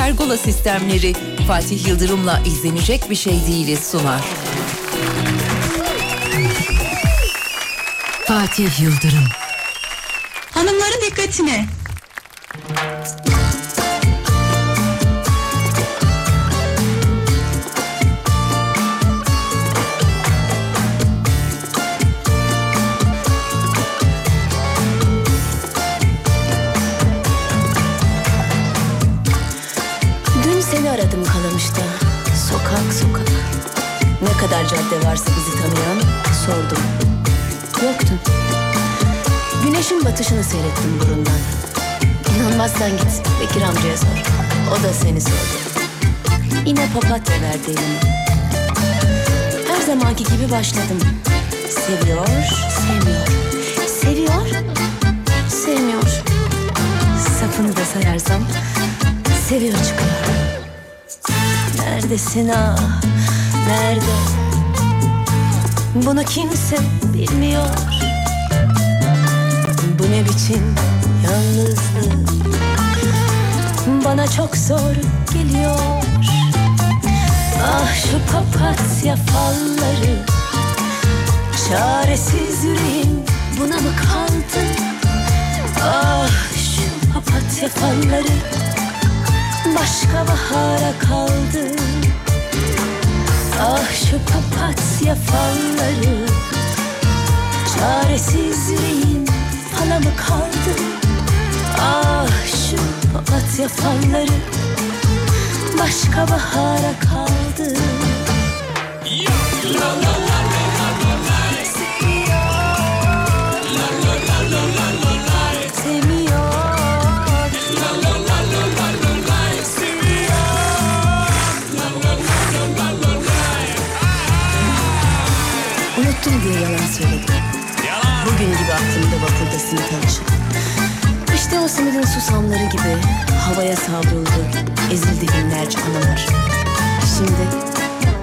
Pergola sistemleri Fatih Yıldırım'la izlenecek bir şey değiliz sunar. Fatih Yıldırım. Hanımların dikkatine. Sordum. Yoktun. Güneşin batışını seyrettim burundan. İnanmazsan git Bekir amcaya sor. O da seni sordu. Yine papatya verdi elime. Her zamanki gibi başladım. Seviyor, sevmiyor. Seviyor, sevmiyor. Safını da sayarsam seviyor çıkıyor. Neredesin ah, nerede? Bunu kimse bilmiyor. Bu ne biçim yalnızlık? Bana çok zor geliyor. Ah şu papatya falları Çaresiz yüreğim buna mı kaldı? Ah şu papatya falları Başka bahara kaldı Ah şu papatya falları Çaresiz yüreğim fala mı kaldı? Ah şu papatya falları Başka bahara kaldı Unuttum simit alışık. İşte o simidin susamları gibi havaya savruldu, ezildi binlerce anılar. Şimdi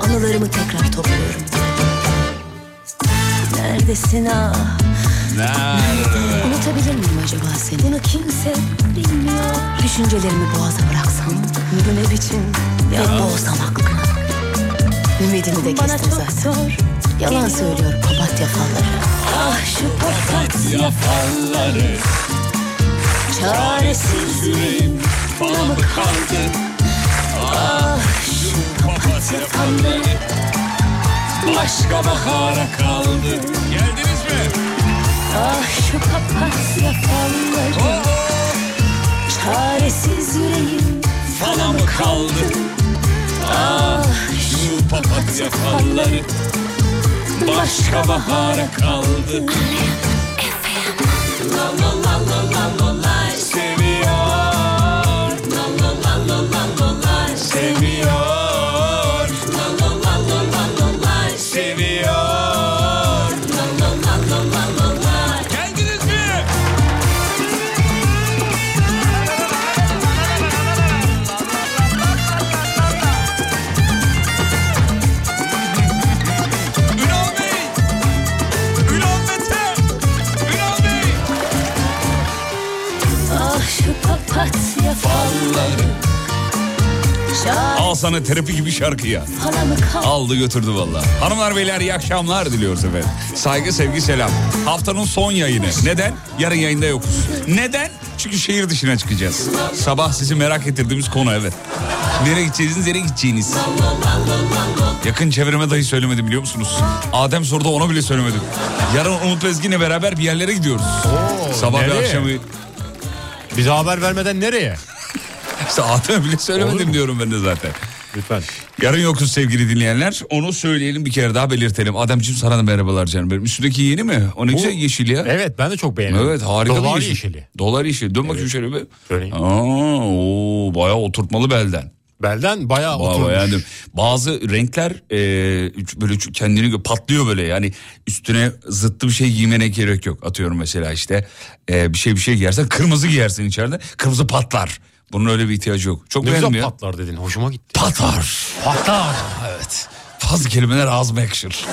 anılarımı tekrar topluyorum. Neredesin ah? Unutabilir miyim acaba seni? Bunu kimse bilmiyor. Düşüncelerimi boğaza bıraksam, bu ne biçim ya boğsam aklımı. Ümidimi de kestim zaten. Yalan söylüyor papatya falları. Ah şu papatya falları. Çaresiz yüreğim bana mı kaldı? Ah şu papatya falları. Başka bahara kaldı. Geldiniz mi? Ah şu papatya falları. Çaresiz yüreğim Fala mı kaldı? Ah Şu papatya falları başka bahara kaldı. La la la la la la sana terapi gibi şarkı ya. Aldı götürdü valla. Hanımlar beyler iyi akşamlar diliyoruz efendim. Saygı sevgi selam. Haftanın son yayını. Neden? Yarın yayında yokuz. Neden? Çünkü şehir dışına çıkacağız. Sabah sizi merak ettirdiğimiz konu evet. Nereye gideceğiniz, nereye gideceğiniz. Yakın çevreme dahi söylemedim biliyor musunuz? Adem sordu ona bile söylemedim. Yarın Umut Bezgin'le beraber bir yerlere gidiyoruz. Sabah nereye? ve akşamı. Bize haber vermeden nereye? İşte Adem'e bile söylemedim diyorum ben de zaten. Lütfen. Yarın yokuz sevgili dinleyenler. Onu söyleyelim bir kere daha belirtelim. Ademciğim sana da merhabalar canım benim. Üstündeki yeni mi? O ne güzel yeşil ya. Evet ben de çok beğeniyorum. Evet harika bir Dolar yeşil. yeşili. Dolar yeşili. Dön bakayım şöyle bir. Döneyim. Aa, oo, bayağı oturtmalı belden. Belden bayağı Bayağı oturmuş. beğendim. Bazı renkler e, böyle kendini patlıyor böyle yani üstüne zıttı bir şey giymene gerek yok. Atıyorum mesela işte e, bir şey bir şey giyersen kırmızı giyersin içeride kırmızı patlar. Bunun öyle bir ihtiyacı yok. Çok Ne beğendim ya. patlar dedin. Hoşuma gitti. Patlar. Patlar. Evet. Fazla kelimeler ağzıma yakışır.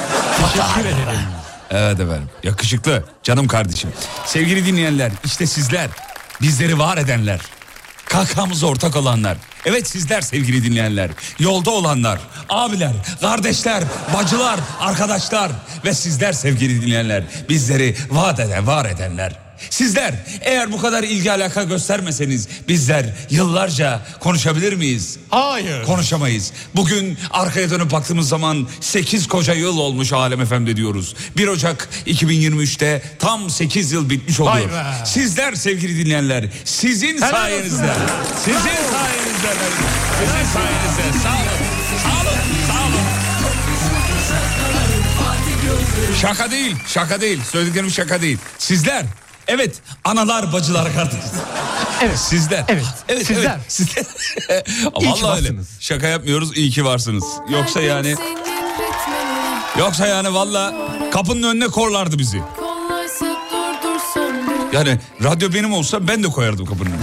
Ederim. Evet efendim. Yakışıklı. Canım kardeşim. Sevgili dinleyenler işte sizler. Bizleri var edenler. Kahkahamıza ortak olanlar. Evet sizler sevgili dinleyenler. Yolda olanlar, abiler, kardeşler, bacılar, arkadaşlar ve sizler sevgili dinleyenler. Bizleri vaat eden, var edenler. Sizler eğer bu kadar ilgi alaka göstermeseniz bizler yıllarca konuşabilir miyiz? Hayır. Konuşamayız. Bugün arkaya dönüp baktığımız zaman 8 koca yıl olmuş Alem FM'de diyoruz. 1 Ocak 2023'te tam 8 yıl bitmiş oluyor. Vay be. Sizler sevgili dinleyenler sizin Helal sayenizde. olsun. Sizin sayenizde. Sizin sayenizde. Sağ olun. Sağ olun. Sağ olun. Şaka değil, şaka değil. Söylediklerim şaka değil. Sizler, evet analar, bacılar, kardeşler. Evet. Sizler. Evet, Evet, sizler. evet, sizler. İyi ki Vallahi öyle. Şaka yapmıyoruz, iyi ki varsınız. Yoksa yani, yoksa yani valla kapının önüne korlardı bizi. Yani radyo benim olsa ben de koyardım kapının önüne.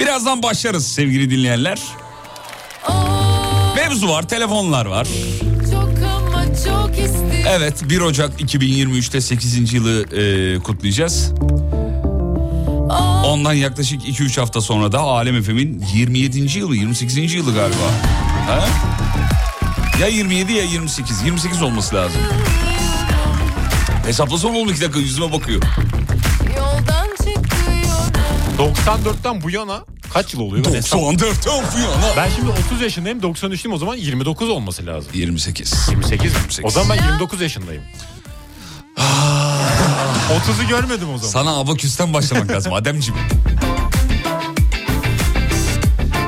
Birazdan başlarız sevgili dinleyenler. Mevzu var, telefonlar var. Çok ama çok istiyorum Evet 1 Ocak 2023'te 8. yılı e, kutlayacağız. Ondan yaklaşık 2-3 hafta sonra da Alem Efem'in 27. yılı 28. yılı galiba. Ha? Ya 27 ya 28. 28 olması lazım. Hesaplasam oğlum 2 dakika yüzüme bakıyor. Yoldan çıkıyorum 94'ten bu yana kaç yıl oluyor? Ben, hesap- 94 yapıyor lan. ben şimdi 30 yaşındayım 93'lüyüm o zaman 29 olması lazım. 28. 28 mi? 28. O zaman ben 29 yaşındayım. 30'u görmedim o zaman. Sana abaküsten başlamak lazım Ademciğim.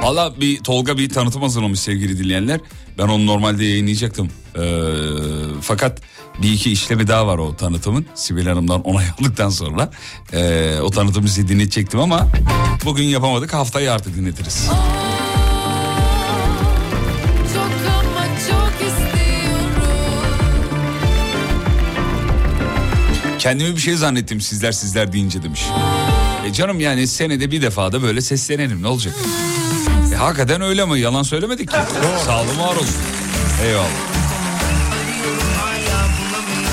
Valla bir Tolga bir tanıtım hazırlamış sevgili dinleyenler. Ben onu normalde yayınlayacaktım. Ee, fakat bir iki işlemi daha var o tanıtımın. Sibel Hanım'dan onay aldıktan sonra. Ee, o tanıtımı size dinletecektim ama bugün yapamadık. Haftayı artık dinletiriz. Kendimi bir şey zannettim sizler sizler deyince demiş. E canım yani senede bir defa da böyle seslenelim ne olacak? E hakikaten öyle mi? Yalan söylemedik ki. Sağ olun var olun. Eyvallah.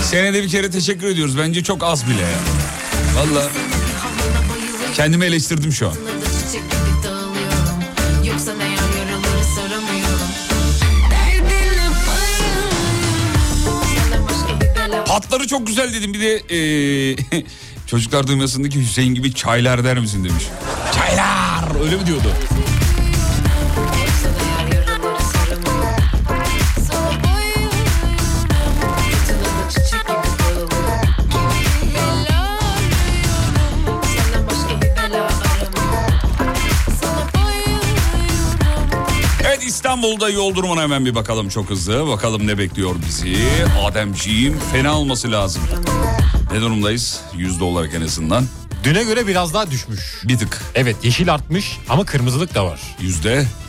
Senede bir kere teşekkür ediyoruz. Bence çok az bile ya. Valla kendimi eleştirdim şu an. Patları çok güzel dedim. Bir de e, çocuklar duymasın ki Hüseyin gibi çaylar der misin demiş. Çaylar öyle mi diyordu? İstanbul'da yol durumuna hemen bir bakalım çok hızlı. Bakalım ne bekliyor bizi. Ademciğim fena olması lazım. Ne durumdayız? Yüzde olarak en azından. Düne göre biraz daha düşmüş. Bir tık. Evet yeşil artmış ama kırmızılık da var.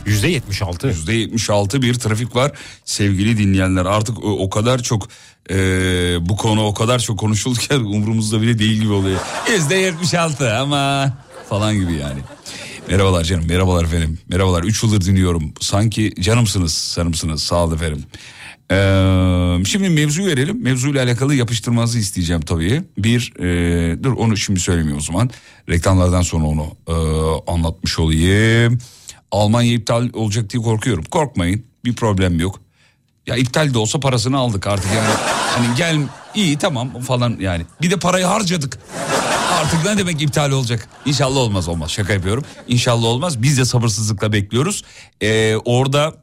Yüzde 76. yüzde 76 bir trafik var. Sevgili dinleyenler artık o, o kadar çok e, bu konu o kadar çok konuşuldu ki umurumuzda bile değil gibi oluyor. Yüzde 76 ama falan gibi yani. Merhabalar canım, merhabalar efendim. Merhabalar, 3 yıldır dinliyorum. Sanki canımsınız, sanımsınız. Sağ olun efendim. Ee, şimdi mevzuyu verelim. Mevzuyla alakalı yapıştırmanızı isteyeceğim tabii. Bir, e, dur onu şimdi söylemeyeyim o zaman. Reklamlardan sonra onu e, anlatmış olayım. Almanya iptal olacak diye korkuyorum. Korkmayın, bir problem yok. Ya iptal de olsa parasını aldık artık yani. Hani gel iyi tamam falan yani. Bir de parayı harcadık. Artık ne demek iptal olacak? İnşallah olmaz olmaz şaka yapıyorum. İnşallah olmaz biz de sabırsızlıkla bekliyoruz. Ee, orada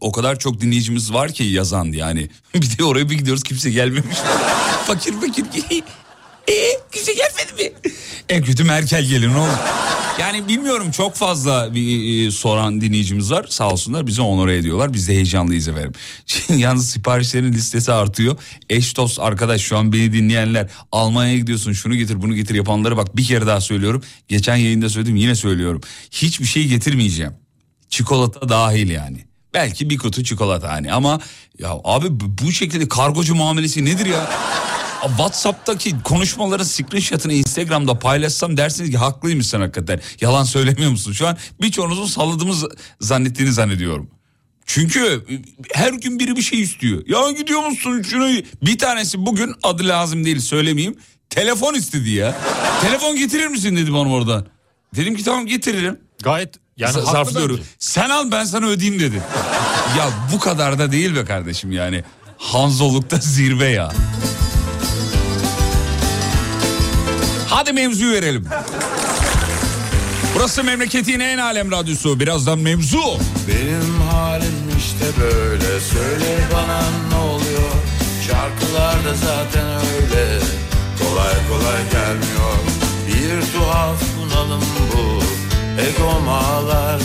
o kadar çok dinleyicimiz var ki yazan yani. bir de oraya bir gidiyoruz kimse gelmemiş. fakir fakir. Eee kimse gelmedi mi? En kötü Merkel gelir ne olur. Yani bilmiyorum çok fazla bir e, soran dinleyicimiz var. Sağ olsunlar bizi onore ediyorlar. Biz de heyecanlıyız efendim. Şimdi yalnız siparişlerin listesi artıyor. Eş dost arkadaş şu an beni dinleyenler Almanya'ya gidiyorsun şunu getir bunu getir yapanları bak bir kere daha söylüyorum. Geçen yayında söyledim yine söylüyorum. Hiçbir şey getirmeyeceğim. Çikolata dahil yani. Belki bir kutu çikolata hani ama ya abi bu şekilde kargocu muamelesi nedir ya? WhatsApp'taki konuşmaların screenshot'ını Instagram'da paylaşsam dersiniz ki haklıymışsın hakikaten. Yalan söylemiyor musun? Şu an birçoğunuzun salladığımı z- zannettiğini zannediyorum. Çünkü her gün biri bir şey istiyor. Ya gidiyor musun şunu? Bir tanesi bugün adı lazım değil söylemeyeyim. Telefon istedi ya. Telefon getirir misin dedi bana oradan. Dedim ki tamam getiririm. Gayet yani haklı zarflıyorum. Sen al ben sana ödeyeyim dedi. ya bu kadar da değil be kardeşim yani. Hanzolukta zirve ya. Hadi mevzuyu verelim. Burası memleketin en alem radyosu. Birazdan mevzu. Benim halim işte böyle. Söyle bana ne oluyor? Şarkılarda zaten öyle. Kolay kolay gelmiyor. Bir tuhaf bunalım bu. Egom ağlar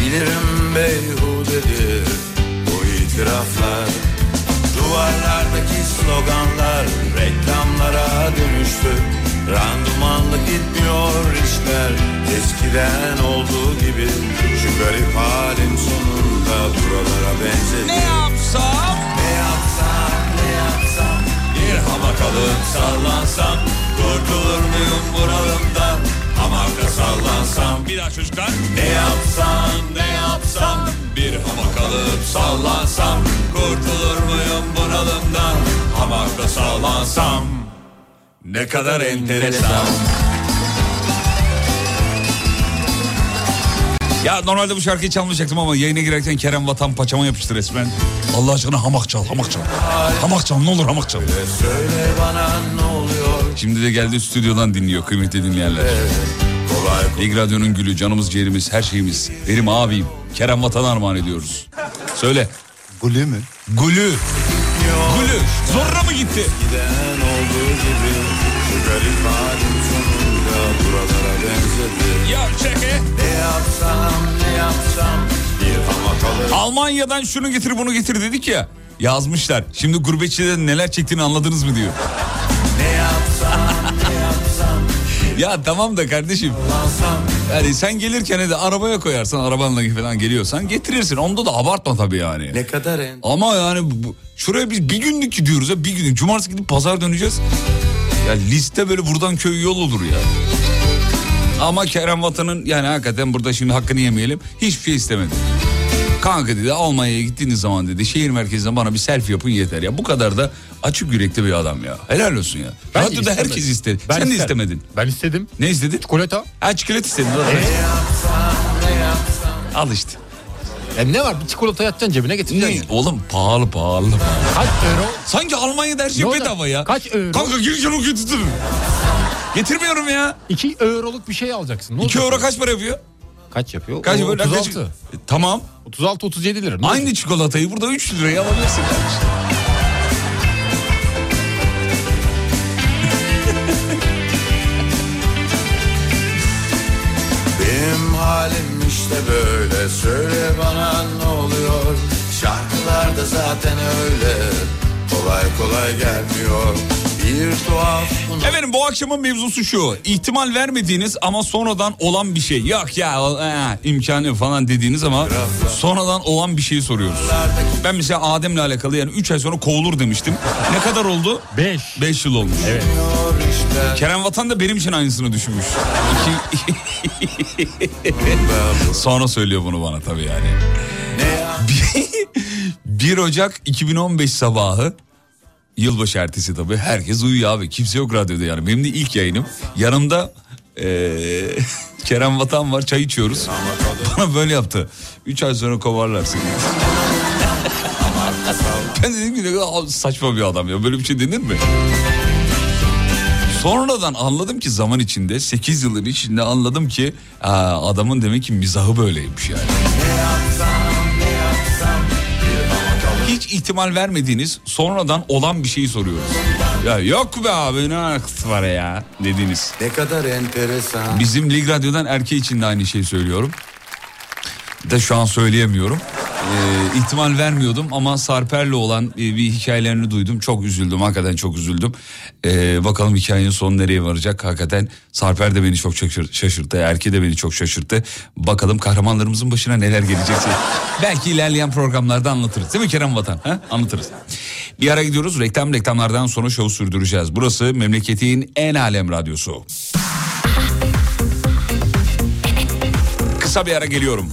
Bilirim beyhudedir Bu itiraflar. Duvarlardaki sloganlar Reklamlara dönüştü Randımanlı gitmiyor işler. Eskiden olduğu gibi Şu garip halim sonunda Buralara benzedi. Ne yapsam? Ne yapsam ne yapsam? Bir hamak alıp sallansam Kurtulur muyum bunalımdan Hamakta sallansam. Bir daha çocuklar. Ne yapsam ne yapsam? Bir hamak alıp sallansam Kurtulur muyum bunalımdan Hamakta sallansam Ne kadar enteresan Ya normalde bu şarkıyı çalmayacaktım ama yayına girerken Kerem Vatan paçama yapıştı resmen. Allah aşkına hamak çal, hamak çal. Hamak çal ne olur hamak çal. Söyle bana ne oluyor Şimdi de geldi stüdyodan dinliyor kıymetli dinleyenler. Lig Radyo'nun gülü, canımız ciğerimiz, her şeyimiz. Benim abim Kerem Vatan'a armağan ediyoruz. Söyle. Gülü mü? Gülü. Gülü. Zorra mı gitti? Giden olduğu gibi Şu garip halim sonunda Buralara benzedi Ya çeke. Ne yapsam ne yapsam Bir hamak alıp Almanya'dan şunu getir bunu getir dedik ya. Yazmışlar. Şimdi gurbetçilerin neler çektiğini anladınız mı diyor. Ne yapsam ne yapsam Ya tamam da kardeşim. Lansam Yani sen gelirken de arabaya koyarsan arabanla falan geliyorsan getirirsin. Onda da abartma tabii yani. Ne kadar en Ama yani bu, şuraya biz bir günlük gidiyoruz ya bir günlük. Cumartesi gidip pazar döneceğiz. Ya liste böyle buradan köy yol olur ya. Ama Kerem Vatan'ın yani hakikaten burada şimdi hakkını yemeyelim. Hiçbir şey istemedi. Kanka dedi Almanya'ya gittiğiniz zaman dedi şehir merkezinde bana bir selfie yapın yeter ya. Bu kadar da açık yürekli bir adam ya. Helal olsun ya. Ben Radyoda istemedim. herkes istedi. Ben Sen de isterim. istemedin. Ben istedim. Ne istedin? Çikolata. Ha çikolata istedin. Al işte. Ya ne var bir çikolata yatacaksın cebine Ne? getireceksin. Oğlum pahalı pahalı. Kaç euro? Sanki Almanya'da her şey Ne bedava ya. Kaç euro? Kanka gireceğim o getirtirim. Getirmiyorum ya. 2 euroluk bir şey alacaksın. Ne 2 olacak? euro kaç para yapıyor? Kaç yapıyor? Kaç böyle? 36. E, tamam. 36 37 lira. Ne Aynı olacak? çikolatayı burada 3 liraya alabilirsin kardeşim. Benim halim işte böyle Söyle bana ne oluyor Şarkılarda zaten öyle Kolay kolay gelmiyor Efendim bu akşamın mevzusu şu. İhtimal vermediğiniz ama sonradan olan bir şey. Yok ya e, imkanı falan dediğiniz ama sonradan olan bir şeyi soruyoruz. Ben mesela Adem'le alakalı yani 3 ay sonra kovulur demiştim. Ne kadar oldu? 5. 5 yıl olmuş. Evet. Kerem Vatan da benim için aynısını düşünmüş. İki- Sonra söylüyor bunu bana tabii yani. Ne yap 1 Ocak 2015 sabahı yılbaşı ertesi tabii. Herkes uyuyor abi. Kimse yok radyoda yani. Benim de ilk yayınım. Yanımda eee, Kerem Vatan var. Çay içiyoruz. Bana böyle yaptı. 3 ay sonra kovarlar seni. Ben dedim ki ne kadar saçma bir adam ya. Böyle bir şey denir mi? Sonradan anladım ki zaman içinde 8 yılın içinde anladım ki aa, adamın demek ki mizahı böyleymiş yani. İhtimal vermediğiniz sonradan olan bir şeyi soruyoruz. Ya yok be abi ne alakası var ya dediğiniz. Ne kadar enteresan Bizim Lig Radyo'dan erkeği için de aynı şeyi söylüyorum. De şu an söyleyemiyorum. Ee, ihtimal vermiyordum ama Sarper'le olan e, bir hikayelerini duydum. Çok üzüldüm hakikaten çok üzüldüm. Ee, bakalım hikayenin sonu nereye varacak. Hakikaten Sarper de beni çok şaşır- şaşırttı. Erke de beni çok şaşırttı. Bakalım kahramanlarımızın başına neler gelecek. Belki ilerleyen programlarda anlatırız. Değil mi Kerem Vatan? Ha? Anlatırız. Bir ara gidiyoruz. Reklam reklamlardan sonra şovu sürdüreceğiz. Burası memleketin en alem radyosu. Kısa bir ara geliyorum.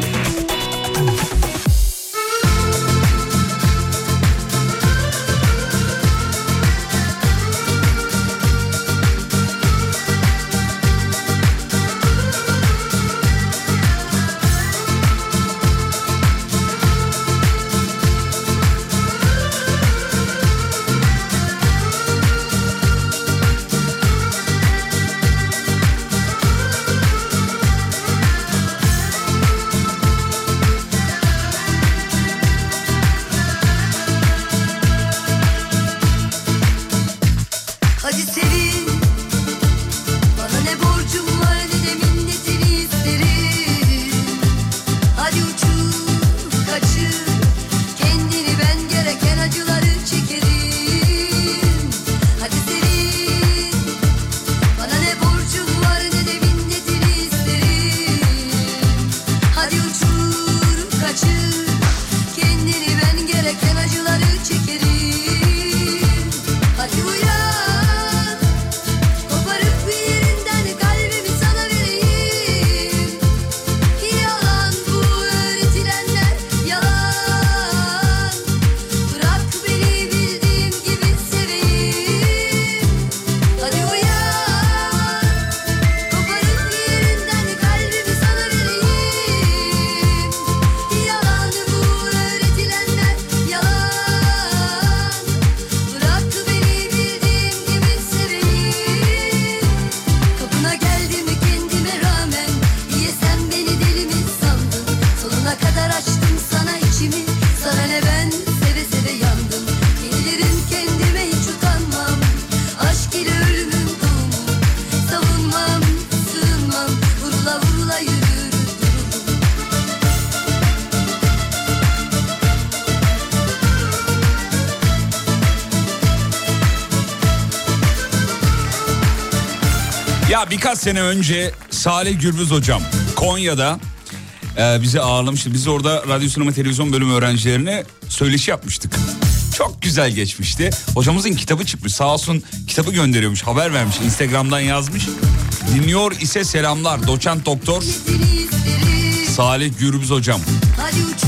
Ya birkaç sene önce Salih Gürbüz hocam Konya'da e, bizi ağırlamıştı. Biz orada radyo sinema televizyon bölümü öğrencilerine söyleşi yapmıştık. Çok güzel geçmişti. Hocamızın kitabı çıkmış. Sağ olsun kitabı gönderiyormuş. Haber vermiş. Instagram'dan yazmış. Dinliyor ise selamlar. Doçent doktor Salih Gürbüz hocam.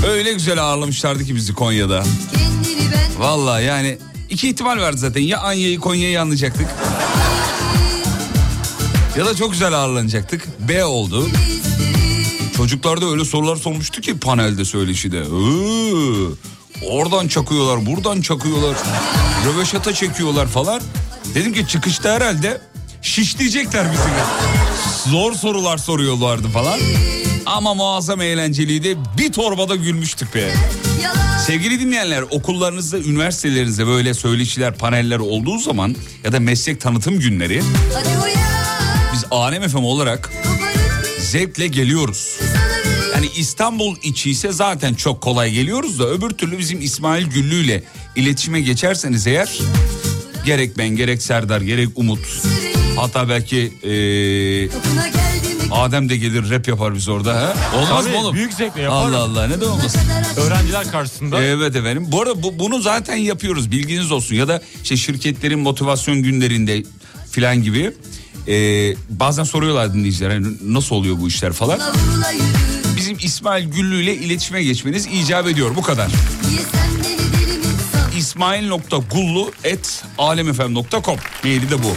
Öyle güzel ağırlamışlardı ki bizi Konya'da. Vallahi yani iki ihtimal vardı zaten. Ya Anya'yı Konya'yı anlayacaktık. Ya da çok güzel ağırlanacaktık. B oldu. Çocuklar da öyle sorular sormuştu ki panelde söyleşide. Iıı, oradan çakıyorlar, buradan çakıyorlar. Röveşata çekiyorlar falan. Dedim ki çıkışta herhalde şişleyecekler bizi. Zor sorular soruyorlardı falan. Ama muazzam eğlenceliydi. Bir torbada gülmüştük be. Sevgili dinleyenler okullarınızda, üniversitelerinizde böyle söyleşiler, paneller olduğu zaman ya da meslek tanıtım günleri Hadi biz Alem FM olarak zevkle geliyoruz. Yani İstanbul içi ise zaten çok kolay geliyoruz da öbür türlü bizim İsmail Güllü ile iletişime geçerseniz eğer gerek ben gerek Serdar gerek Umut hatta belki geldim Adem de gelir rap yapar biz orada ha. Olmaz Tabii, mı oğlum? büyük zevkle yaparım. Allah Allah ne de olmasın. Öğrenciler karşısında. Evet efendim. Bu arada bu, bunu zaten yapıyoruz bilginiz olsun. Ya da işte şirketlerin motivasyon günlerinde filan gibi. Ee, bazen soruyorlar dinleyiciler hani nasıl oluyor bu işler falan. Bizim İsmail Güllü ile iletişime geçmeniz icap ediyor bu kadar. İsmail.gullu et alemfm.com maili de bu.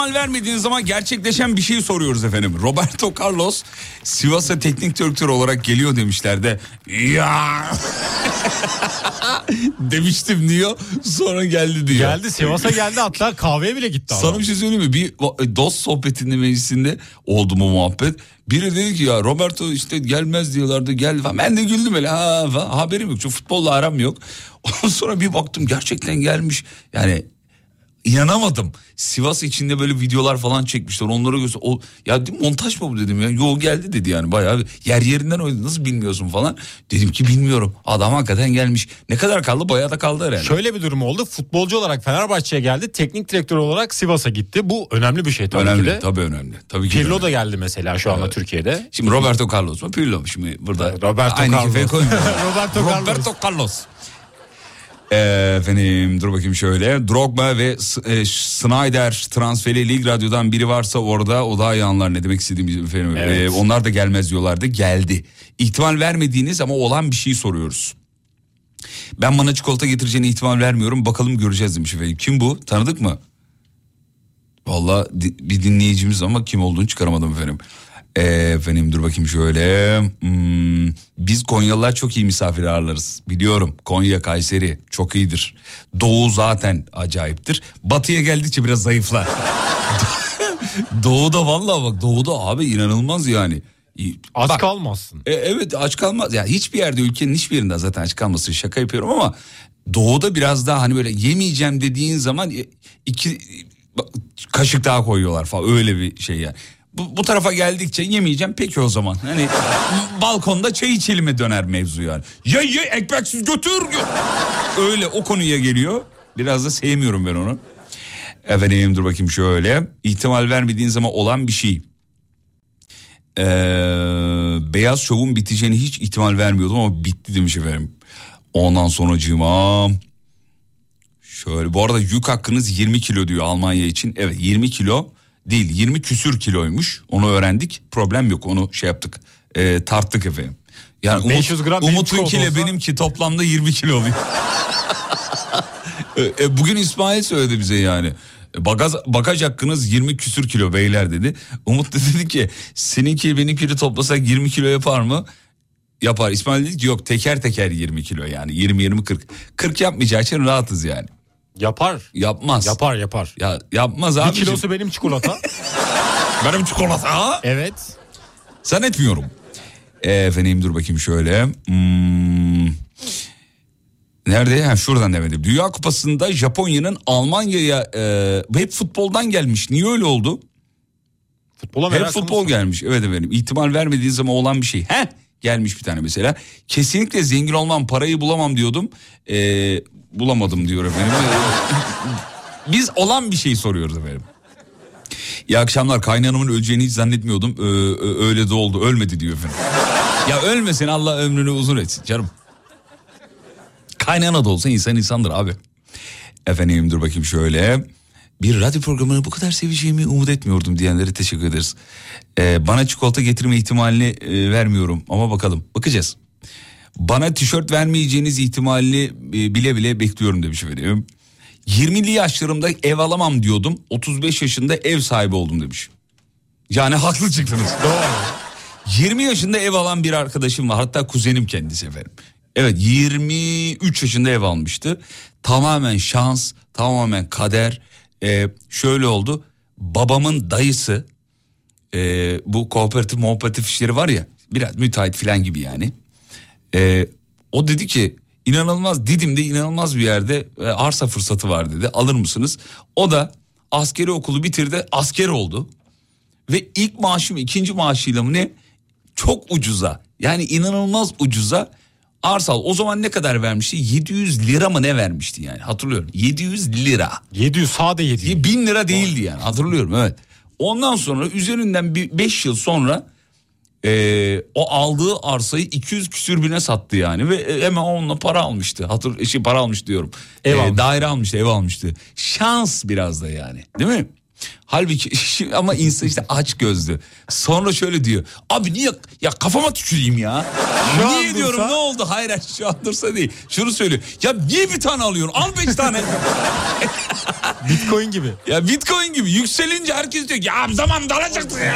İhtimal vermediğiniz zaman gerçekleşen bir şey soruyoruz efendim. Roberto Carlos Sivas'a teknik direktör olarak geliyor demişler de ya demiştim diyor sonra geldi diyor. Geldi Sivas'a geldi hatta kahveye bile gitti adam. Sana bir şey söyleyeyim mi? Bir dost sohbetinde meclisinde oldu mu muhabbet. Biri dedi ki ya Roberto işte gelmez diyorlardı gel falan. Ben de güldüm öyle ha, falan. haberim yok. Çünkü futbolla aram yok. Ondan sonra bir baktım gerçekten gelmiş. Yani inanamadım. Sivas içinde böyle videolar falan çekmişler. Onları göster. O ya montaj mı bu dedim ya. Yo geldi dedi yani bayağı yer yerinden oynadı. Nasıl bilmiyorsun falan. Dedim ki bilmiyorum. Adam hakikaten gelmiş. Ne kadar kaldı? Bayağı da kaldı herhalde. Şöyle bir durum oldu. Futbolcu olarak Fenerbahçe'ye geldi. Teknik direktör olarak Sivas'a gitti. Bu önemli bir şey tabii önemli. ki de. Tabii önemli. Tabii ki Pirlo önemli. da geldi mesela şu anda Türkiye'de. Şimdi Roberto Carlos mu Pirlo mu şimdi burada? Roberto Aynı Carlos. koymuyorum. Roberto Carlos. Roberto Carlos. Efendim dur bakayım şöyle. Drogba ve e, Snyder transferi Lig Radyo'dan biri varsa orada o daha iyi anlar ne demek istediğimizi efendim. Evet. Ee, onlar da gelmez diyorlardı. Geldi. İhtimal vermediğiniz ama olan bir şey soruyoruz. Ben bana çikolata getireceğine ihtimal vermiyorum. Bakalım göreceğiz demiş efendim. Kim bu? Tanıdık mı? Valla di- bir dinleyicimiz ama kim olduğunu çıkaramadım efendim. Ee, efendim dur bakayım şöyle. Hmm, biz Konyalılar çok iyi misafir ağırlarız. Biliyorum Konya Kayseri çok iyidir. Doğu zaten acayiptir. Batıya geldikçe biraz zayıflar. Doğu'da vallahi bak Doğu'da abi inanılmaz yani. Aç Bak, kalmazsın. e, evet aç kalmaz. Ya hiçbir yerde ülkenin hiçbir yerinde zaten aç kalmasın şaka yapıyorum ama doğuda biraz daha hani böyle yemeyeceğim dediğin zaman e, iki kaşık daha koyuyorlar falan öyle bir şey yani. Bu, bu tarafa geldikçe yemeyeceğim peki o zaman. Hani balkonda çay içelim'e döner mevzu yani. Ye ye ekmeksiz götür. gö- Öyle o konuya geliyor. Biraz da sevmiyorum ben onu. Efendim dur bakayım şöyle. İhtimal vermediğin zaman olan bir şey. Ee, Beyaz Şov'un biteceğini hiç ihtimal vermiyordum ama bitti demiş efendim. Ondan sonra şöyle bu arada yük hakkınız 20 kilo diyor Almanya için. Evet 20 kilo değil 20 küsür kiloymuş onu öğrendik problem yok onu şey yaptık Ee, tarttık efendim. Yani 500 gram Umut'unkiyle çikolata olsa- benimki toplamda 20 kilo oluyor. E, e, bugün İsmail söyledi bize yani. E, Bagaj, bagaj hakkınız 20 küsür kilo beyler dedi. Umut da dedi ki seninki benimkini toplasak 20 kilo yapar mı? Yapar. İsmail dedi ki yok teker teker 20 kilo yani 20-20-40. 40 yapmayacağı için rahatız yani. Yapar. Yapmaz. Yapar yapar. Ya yapmaz Bir abi. kilosu benim çikolata. benim çikolata. evet. Zannetmiyorum. E, efendim dur bakayım şöyle. Hmm. Nerede? Ha, şuradan demedim. Dünya Kupası'nda Japonya'nın Almanya'ya e, hep futboldan gelmiş. Niye öyle oldu? Futbola Hep futbol var. gelmiş. Evet efendim. İhtimal vermediğin zaman olan bir şey. Heh gelmiş bir tane mesela. Kesinlikle zengin olmam parayı bulamam diyordum. E, bulamadım diyor efendim. Biz olan bir şey soruyoruz efendim. İyi akşamlar kaynanamın öleceğini hiç zannetmiyordum. Ee, öyle de oldu ölmedi diyor efendim. ya ölmesin Allah ömrünü uzun etsin canım. Kaynana da olsa insan insandır abi. Efendim dur bakayım şöyle. Bir radyo programını bu kadar seveceğimi umut etmiyordum diyenlere teşekkür ederiz. Ee, bana çikolata getirme ihtimalini e, vermiyorum ama bakalım bakacağız. Bana tişört vermeyeceğiniz ihtimalini e, bile bile bekliyorum demiş efendim. 20'li yaşlarımda ev alamam diyordum. 35 yaşında ev sahibi oldum demiş. Yani haklı çıktınız. Doğru. 20 yaşında ev alan bir arkadaşım var. Hatta kuzenim kendisi efendim. Evet 23 yaşında ev almıştı. Tamamen şans, tamamen kader. Ee, şöyle oldu. Babamın dayısı e, bu kooperatif muhabbeti işleri var ya biraz müteahhit falan gibi yani. Ee, o dedi ki inanılmaz Didim'de inanılmaz bir yerde e, arsa fırsatı var dedi alır mısınız? O da askeri okulu bitirdi asker oldu. Ve ilk maaşım ikinci maaşıyla mı ne çok ucuza yani inanılmaz ucuza arsa al. O zaman ne kadar vermişti? 700 lira mı ne vermişti yani hatırlıyorum. 700 lira. 700 sade 700. 1000 lira değildi yani hatırlıyorum evet. Ondan sonra üzerinden bir 5 yıl sonra e, o aldığı arsayı 200 küsür bine sattı yani ve e, hemen onunla para almıştı. Hatır şey para almış diyorum. Ev E, almış. daire almıştı, ev almıştı. Şans biraz da yani. Değil mi? Halbuki ama insan işte aç gözlü. Sonra şöyle diyor. Abi niye ya kafama tüküreyim ya. Şu niye diyorum dursa- ne oldu? Hayır şu an dursa değil. Şunu söylüyor. Ya niye bir tane alıyorsun? Al beş tane. Bitcoin gibi. Ya bitcoin gibi yükselince herkes diyor ya zaman dalacaktı ya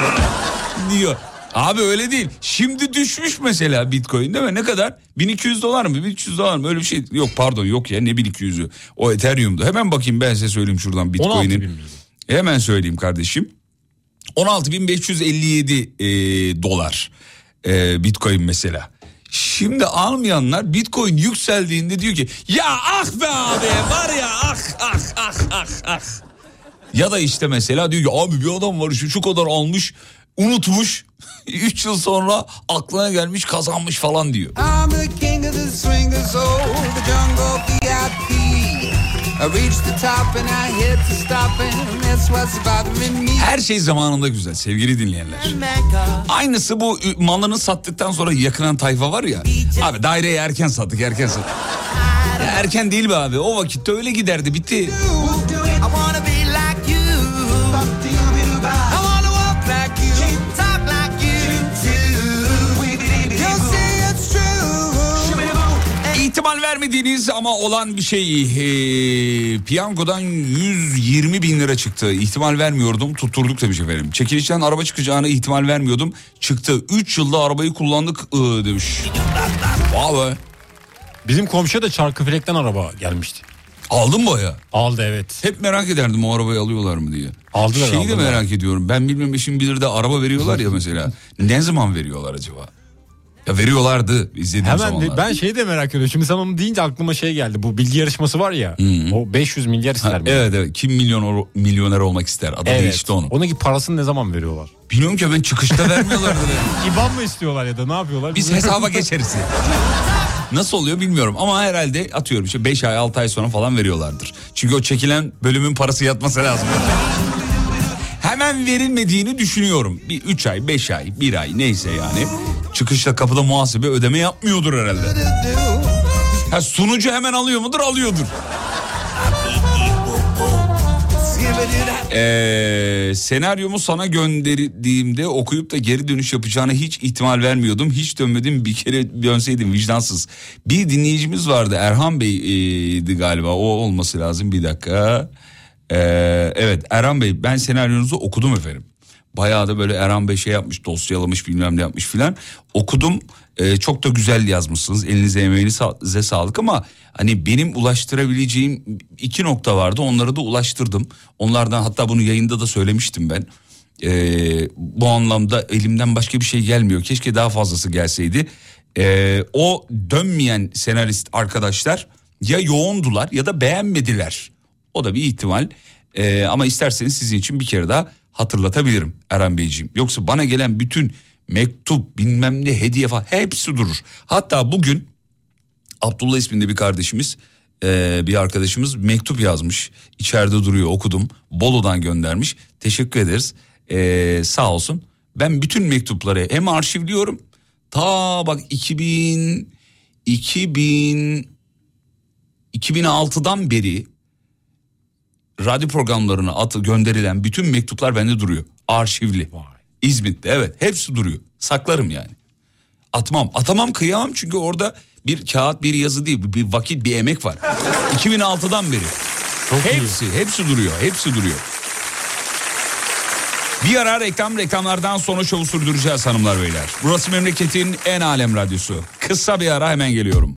diyor. Abi öyle değil. Şimdi düşmüş mesela bitcoin değil mi? Ne kadar? 1200 dolar mı? 1300 dolar mı? Öyle bir şey. Yok pardon yok ya ne 1200'ü. O Ethereum'du. Hemen bakayım ben size söyleyeyim şuradan 16 bitcoin'in. Hemen söyleyeyim kardeşim. 16.557 e, dolar e, bitcoin mesela. Şimdi almayanlar bitcoin yükseldiğinde diyor ki ya ah be abi var ya ah ah ah ah ah. Ya da işte mesela diyor ki abi bir adam var şu, şu kadar almış unutmuş 3 yıl sonra aklına gelmiş kazanmış falan diyor. Her şey zamanında güzel sevgili dinleyenler. Aynısı bu malını sattıktan sonra yakınan tayfa var ya. Abi daireyi erken sattık erken sattık. Erken değil be abi o vakitte öyle giderdi bitti. İhtimal vermediğiniz ama olan bir şey. Ee, piyangodan 120 bin lira çıktı. İhtimal vermiyordum tutturduk demiş efendim. Çekilişten araba çıkacağına ihtimal vermiyordum. Çıktı 3 yılda arabayı kullandık ıı, demiş. Vay be. Bizim komşuya da Çarkıfelek'ten araba gelmişti. Aldın mı ya? Aldı evet. Hep merak ederdim o arabayı alıyorlar mı diye. Aldılar, Şeyi de aldılar. merak ediyorum. Ben bilmem şimdi bilir de araba veriyorlar ya mesela. ne zaman veriyorlar acaba? Ya veriyorlardı izlediğim Hemen zamanlar. ben şeyi de merak ediyorum. Şimdi sen onu deyince aklıma şey geldi. Bu bilgi yarışması var ya. O 500 milyar ister Ha, mi? evet evet kim milyon milyoner olmak ister adı Evet. değişti onun. Onun ki parasını ne zaman veriyorlar? Bilmiyorum ki ben çıkışta vermiyorlardı. İban mı istiyorlar ya da ne yapıyorlar? Biz hesaba geçeriz. Nasıl oluyor bilmiyorum ama herhalde atıyorum işte 5 ay 6 ay sonra falan veriyorlardır. Çünkü o çekilen bölümün parası yatması lazım. Hemen verilmediğini düşünüyorum. Bir 3 ay 5 ay 1 ay neyse yani. Çıkışta kapıda muhasebe ödeme yapmıyordur herhalde. Ha, sunucu hemen alıyor mudur? Alıyordur. Ee, senaryomu sana gönderdiğimde okuyup da geri dönüş yapacağına hiç ihtimal vermiyordum. Hiç dönmedim bir kere dönseydim vicdansız. Bir dinleyicimiz vardı Erhan Bey'di galiba o olması lazım bir dakika. Ee, evet Erhan Bey ben senaryonuzu okudum efendim. Bayağı da böyle Erhan Bey şey yapmış dosyalamış bilmem ne yapmış filan. Okudum Ee, çok da güzel yazmışsınız elinize emeğinize sağlık ama hani benim ulaştırabileceğim iki nokta vardı onları da ulaştırdım. Onlardan hatta bunu yayında da söylemiştim ben. Ee, bu anlamda elimden başka bir şey gelmiyor keşke daha fazlası gelseydi. Ee, o dönmeyen senarist arkadaşlar ya yoğundular ya da beğenmediler. O da bir ihtimal. Ee, ama isterseniz sizin için bir kere daha hatırlatabilirim Eren Beyciğim. Yoksa bana gelen bütün mektup bilmem ne hediye falan hepsi durur. Hatta bugün Abdullah isminde bir kardeşimiz e, bir arkadaşımız mektup yazmış. İçeride duruyor okudum. Bolu'dan göndermiş. Teşekkür ederiz. E, sağ olsun. Ben bütün mektupları hem arşivliyorum. Ta bak 2000 2000 2006'dan beri radyo programlarına atı gönderilen bütün mektuplar bende duruyor. Arşivli. İzmit'te evet hepsi duruyor. Saklarım yani. Atmam. Atamam kıyamam çünkü orada bir kağıt bir yazı değil bir vakit bir emek var. 2006'dan beri. hepsi hepsi duruyor hepsi duruyor. Bir ara reklam reklamlardan sonra şovu sürdüreceğiz hanımlar beyler. Burası memleketin en alem radyosu. Kısa bir ara hemen geliyorum.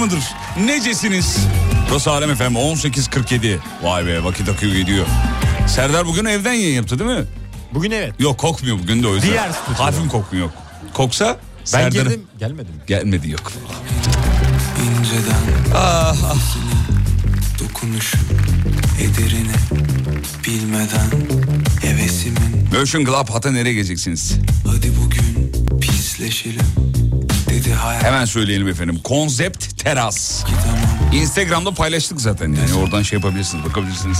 Mıdır? Necesiniz? Burası Alem FM 18.47. Vay be vakit akıyor gidiyor. Serdar bugün evden yayın yaptı değil mi? Bugün evet. Yok kokmuyor bugün de o yüzden. Diğer stüdyo. Hafif kokmuyor. Koksa Ben Serdar'ın- girdim gelmedim. Gelmedi yok. İnceden Ah, ah. dokunuşu ederine bilmeden hevesimin Motion Club hatta nereye geleceksiniz? hadi bugün pisleşelim Hemen söyleyelim efendim. Konsept teras. Instagram'da paylaştık zaten yani oradan şey yapabilirsiniz bakabilirsiniz.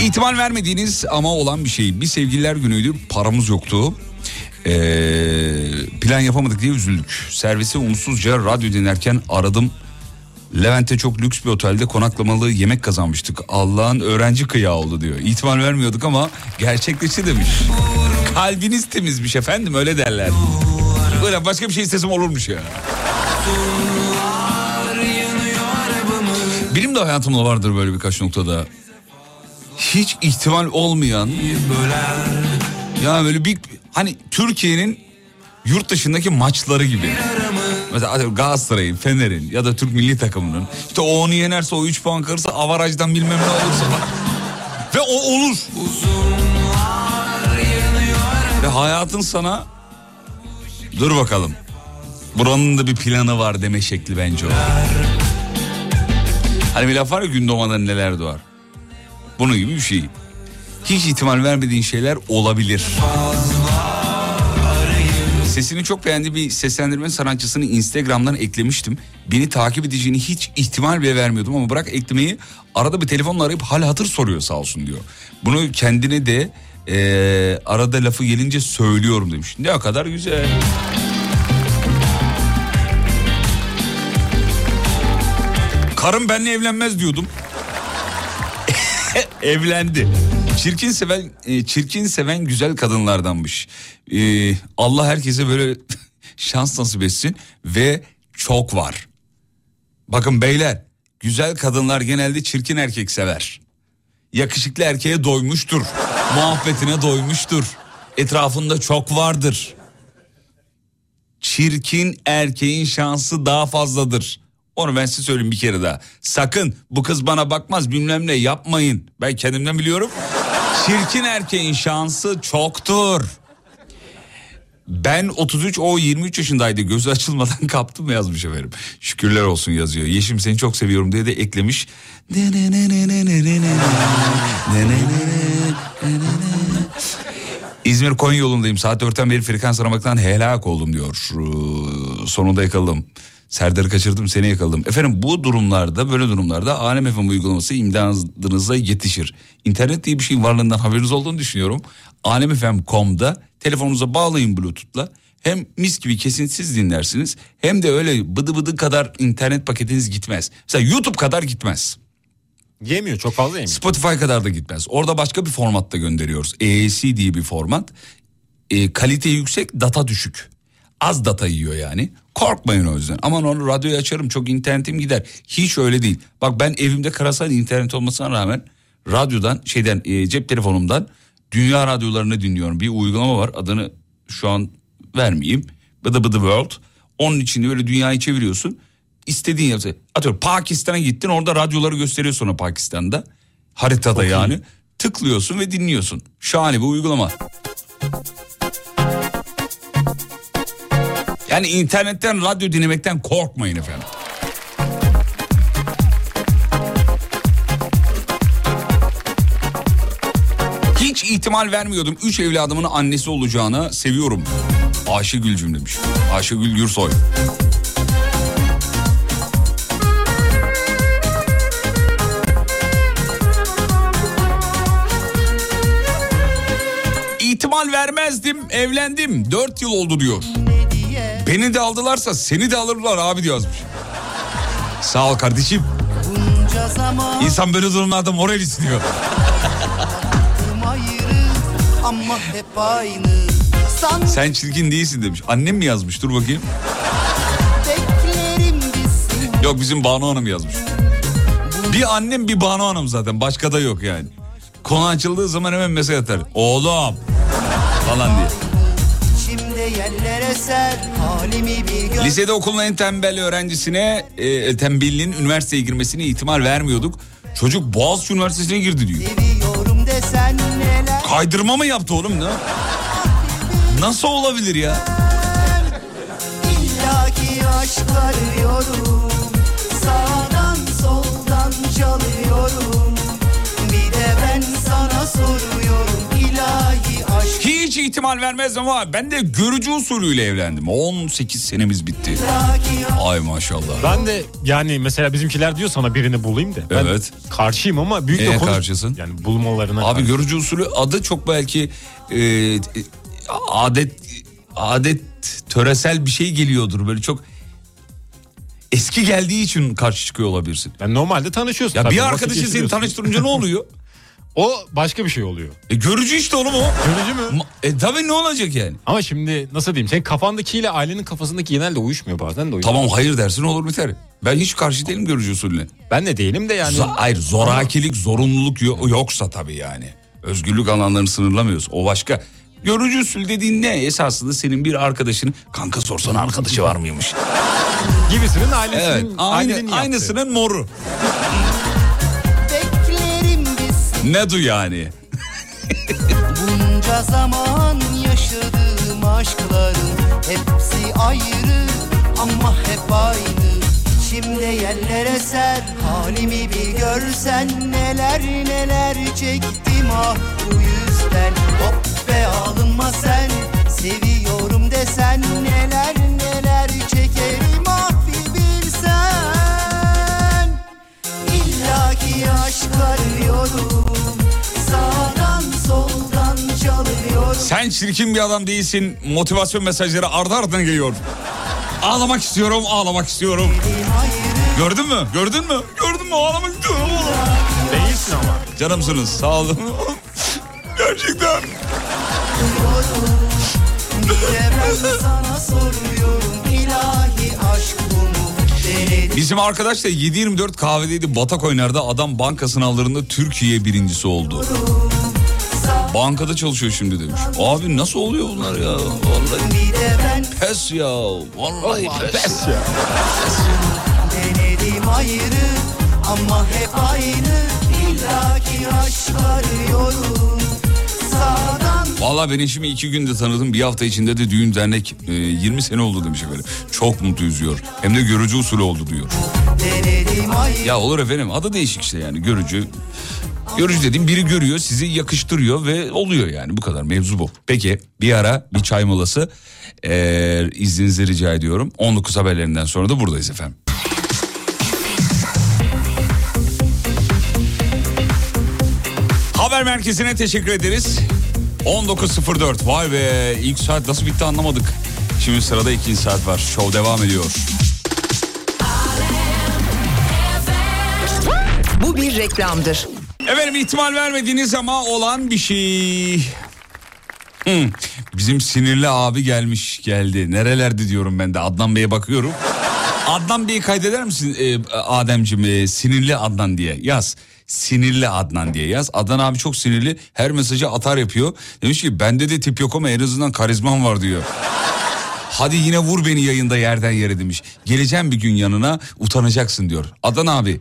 İhtimal vermediğiniz ama olan bir şey. Bir sevgililer günüydü paramız yoktu. Ee, plan yapamadık diye üzüldük. Servise umutsuzca radyo dinlerken aradım. Levent'te çok lüks bir otelde konaklamalı yemek kazanmıştık. Allah'ın öğrenci kıyağı oldu diyor. İhtimal vermiyorduk ama gerçekleşti demiş. Kalbiniz temizmiş efendim öyle derler. Böyle başka bir şey istesem olurmuş ya. Benim de hayatımda vardır böyle birkaç noktada. Hiç ihtimal olmayan ya böyle bir hani Türkiye'nin yurt dışındaki maçları gibi. Mesela Galatasaray'ın, Fener'in ya da Türk milli takımının. İşte o onu yenerse o 3 puan kırırsa avarajdan bilmem ne olursa. Ve o olur. Ve hayatın sana dur bakalım. Buranın da bir planı var deme şekli bence o. Hani bir laf var ya gün doğmadan neler doğar. Bunun gibi bir şey. Hiç ihtimal vermediğin şeyler olabilir. Sesini çok beğendiği bir seslendirme sanatçısını Instagram'dan eklemiştim. Beni takip edeceğini hiç ihtimal bile vermiyordum ama bırak eklemeyi arada bir telefonla arayıp hal hatır soruyor sağ olsun diyor. Bunu kendine de eee, arada lafı gelince söylüyorum demiş. Ne kadar güzel. Karım benimle evlenmez diyordum. Evlendi. Çirkin seven e, çirkin seven güzel kadınlardanmış. E, Allah herkese böyle şans nasip etsin ve çok var. Bakın beyler güzel kadınlar genelde çirkin erkek sever. Yakışıklı erkeğe doymuştur. Muhabbetine doymuştur. Etrafında çok vardır. Çirkin erkeğin şansı daha fazladır. Onu ben size söyleyeyim bir kere daha. Sakın bu kız bana bakmaz bilmem ne yapmayın. Ben kendimden biliyorum. Çirkin erkeğin şansı çoktur. Ben 33 o 23 yaşındaydı gözü açılmadan kaptım yazmış efendim. Şükürler olsun yazıyor. Yeşim seni çok seviyorum diye de eklemiş. İzmir Konya yolundayım. Saat 4'ten beri frekans aramaktan helak oldum diyor. Ee, Sonunda yakaladım. Serdar'ı kaçırdım seni yakaladım. Efendim bu durumlarda böyle durumlarda Alem FM uygulaması imdanınıza yetişir. İnternet diye bir şeyin varlığından haberiniz olduğunu düşünüyorum. Alemfm.com'da telefonunuza bağlayın bluetooth'la. Hem mis gibi kesintisiz dinlersiniz hem de öyle bıdı bıdı kadar internet paketiniz gitmez. Mesela YouTube kadar gitmez. Yemiyor çok fazla yemiyor. Spotify kadar da gitmez. Orada başka bir formatta gönderiyoruz. EAC diye bir format. E, kalite yüksek, data düşük. Az data yiyor yani. Korkmayın o yüzden. Aman onu radyoyu açarım çok internetim gider. Hiç öyle değil. Bak ben evimde karasal internet olmasına rağmen radyodan şeyden e, cep telefonumdan dünya radyolarını dinliyorum. Bir uygulama var adını şu an vermeyeyim. Bıdı Bıdı World. Onun içinde böyle dünyayı çeviriyorsun. İstediğin yapsa. Atıyorum Pakistan'a gittin orada radyoları gösteriyor sonra Pakistan'da. Haritada yani. Tıklıyorsun ve dinliyorsun. Şahane bir uygulama. Yani internetten radyo dinlemekten korkmayın efendim. İhtimal vermiyordum. Üç evladımın annesi olacağına seviyorum. Ayşegül'cüm demiş. Ayşegül Gürsoy. İhtimal vermezdim, evlendim. Dört yıl oldu diyor. Beni de aldılarsa seni de alırlar abi diyor yazmış. Sağ ol kardeşim. İnsan böyle durumlarda moral istiyor. Ama hep aynı. San Sen çirkin değilsin demiş. Annem mi yazmış? Dur bakayım. Yok bizim Banu Hanım yazmış. Bir annem bir Banu Hanım zaten. Başka da yok yani. Konu açıldığı zaman hemen mesaj atar. Oğlum falan diye. Lisede okulun en tembel öğrencisine e, tembelliğin üniversiteye girmesine ihtimal vermiyorduk. Çocuk Boğaziçi Üniversitesi'ne girdi diyor. Kaydırma mı yaptı oğlum ne? Nasıl olabilir ya? İllaki aşk arıyorum Sağdan soldan çalıyorum Bir de ben sana soruyorum Hiç ihtimal vermezdim ama ben de görücü usulüyle evlendim. 18 senemiz bitti. Ay maşallah. Ben de yani mesela bizimkiler diyor sana birini bulayım da. Ben Evet. karşıyım ama büyük de Neye konu- karşısın? Yani bulmalarına Abi karşı. görücü usulü adı çok belki e, adet adet töresel bir şey geliyordur. Böyle çok eski geldiği için karşı çıkıyor olabilirsin. Yani normalde tanışıyorsun. Ya tabii, bir vakit arkadaşın seni tanıştırınca ne oluyor? O başka bir şey oluyor. E görücü işte oğlum o. Görücü mü? E tabii ne olacak yani? Ama şimdi nasıl diyeyim senin kafandakiyle ailenin kafasındaki genelde uyuşmuyor bazen de uyuyor. Tamam hayır dersin olur biter. Ben hiç karşı değilim görücü usulüne. Ben de değilim de yani. Zo- hayır zorakilik, zorunluluk yo- yoksa tabii yani. Özgürlük alanlarını sınırlamıyoruz. O başka. Görücü usul dediğin ne? Esasında senin bir arkadaşın kanka sorsana arkadaşı var mıymış? Gibisinin ailesinin, Evet. ailenin Aynı, yaptığı. aynısının moru. Beklerim biz Ne du yani? Bunca zaman yaşadığım aşkların Hepsi ayrı ama hep aynı. İçimde yerlere ser Halimi bir görsen Neler neler çektim ah. Bu yüzden Hop be alınma sen Seviyorum desen Neler neler çekerim ah bir bilsen. İllaki aşk arıyorum Sen çirkin bir adam değilsin. Motivasyon mesajları ardı ardına geliyor. Ağlamak istiyorum, ağlamak istiyorum. Gördün mü? Gördün mü? Gördün mü? Ağlamak istiyorum. Değilsin ama. Canımsınız. Sağ olun. Gerçekten. Bizim arkadaş da 7-24 kahvedeydi batak oynardı. Adam banka sınavlarında Türkiye birincisi oldu. Bankada çalışıyor şimdi demiş. Abi nasıl oluyor bunlar ya? Vallahi bir de ben pes ya. Vallahi pes. denedim ayrı Ama hep aynı illaki aşk arıyorum Sağdan Vallahi ben eşimi iki günde tanıdım. Bir hafta içinde de düğün dernek e, 20 sene oldu demiş efendim. Çok mutluyuz diyor. Hem de görücü usulü oldu diyor. Ya olur efendim adı değişik işte yani görücü. Görücü dediğim biri görüyor sizi yakıştırıyor ve oluyor yani bu kadar mevzu bu. Peki bir ara bir çay molası ee, izninizi rica ediyorum. 19 haberlerinden sonra da buradayız efendim. Haber merkezine teşekkür ederiz. 19.04 vay be ilk saat nasıl bitti anlamadık. Şimdi sırada ikinci saat var. Show devam ediyor. Bu bir reklamdır. Efendim ihtimal vermediğiniz ama olan bir şey. Hmm, Bizim sinirli abi gelmiş geldi. Nerelerde diyorum ben de Adnan Bey'e bakıyorum. Adnan Bey'i kaydeder misin e, Ademciğim e, sinirli Adnan diye yaz. Sinirli Adnan diye yaz. Adnan abi çok sinirli her mesajı atar yapıyor. Demiş ki bende de tip yok ama en azından karizmam var diyor. Hadi yine vur beni yayında yerden yere demiş. Geleceğim bir gün yanına utanacaksın diyor. Adnan abi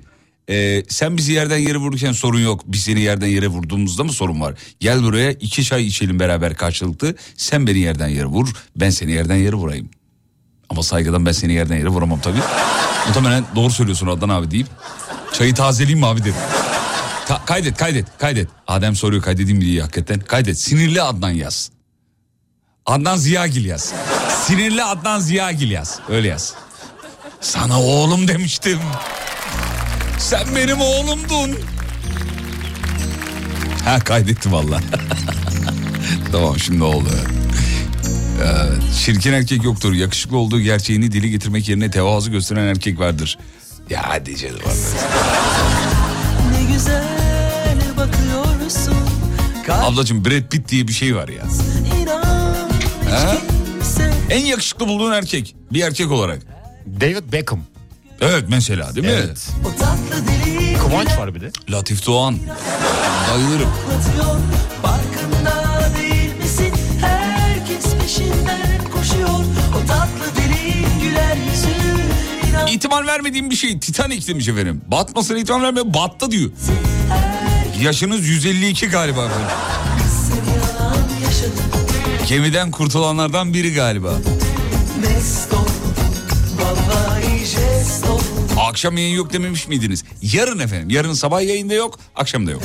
e, sen bizi yerden yere vururken sorun yok. Biz seni yerden yere vurduğumuzda mı sorun var? Gel buraya iki çay içelim beraber karşılıklı. Sen beni yerden yere vur ben seni yerden yere vurayım. Ama saygıdan ben seni yerden yere vuramam tabii. Muhtemelen doğru söylüyorsun Adnan abi deyip çayı tazeleyeyim mi abi dedim. Ta- kaydet kaydet kaydet. Adem soruyor kaydedeyim mi diye hakikaten. Kaydet sinirli Adnan yaz. Adnan Ziyagil yaz. Sinirli Adnan Ziyagil yaz. Öyle yaz. Sana oğlum demiştim. Sen benim oğlumdun. Ha kaydetti valla. tamam şimdi oldu. Evet, çirkin erkek yoktur. Yakışıklı olduğu gerçeğini dili getirmek yerine tevazu gösteren erkek vardır. Ya hadi canım. Ne güzel bakıyorsun Ablacığım Brad Pitt diye bir şey var ya. İnan Ha? kimse En yakışıklı bulduğun erkek. Bir erkek olarak. David Beckham. Evet mesela değil mi? Evet. Kıvanç var bir de. Latif Doğan. Bayılırım. O tatlı dilin güler yüzün inan İhtimal vermediğim bir şey Titanic demiş efendim. Batmasına ihtimal vermiyor battı diyor. Yaşınız 152 galiba efendim. Gemiden kurtulanlardan biri galiba. Mest Akşam yayın yok dememiş miydiniz? Yarın efendim. Yarın sabah yayında yok, akşam da yok.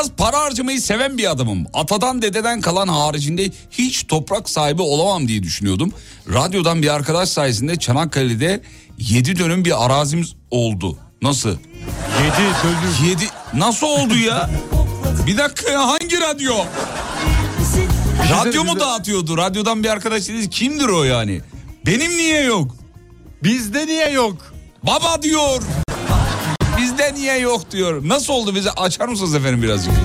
Biraz para harcamayı seven bir adamım. Atadan dededen kalan haricinde hiç toprak sahibi olamam diye düşünüyordum. Radyodan bir arkadaş sayesinde Çanakkale'de 7 dönüm bir arazimiz oldu. Nasıl? 7 dönüm. 7 nasıl oldu ya? Bir dakika ya hangi radyo? Radyo mu dağıtıyordu? Radyodan bir arkadaş dedi. Kimdir o yani? Benim niye yok? Bizde niye yok? Baba diyor. Bizde niye yok diyor. Nasıl oldu bize açar mısınız efendim birazcık?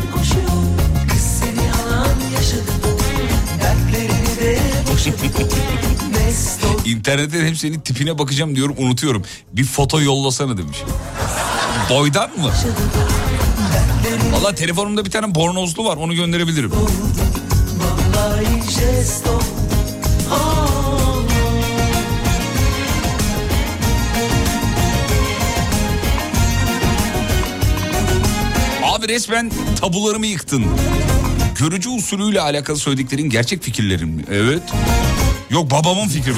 İnternetten hep senin tipine bakacağım diyorum unutuyorum. Bir foto yollasana demiş. Boydan mı? Valla telefonumda bir tane bornozlu var onu gönderebilirim. Vallahi Abi resmen tabularımı yıktın. Görücü usulüyle alakalı söylediklerin gerçek fikirlerim mi? Evet. Yok babamın fikri?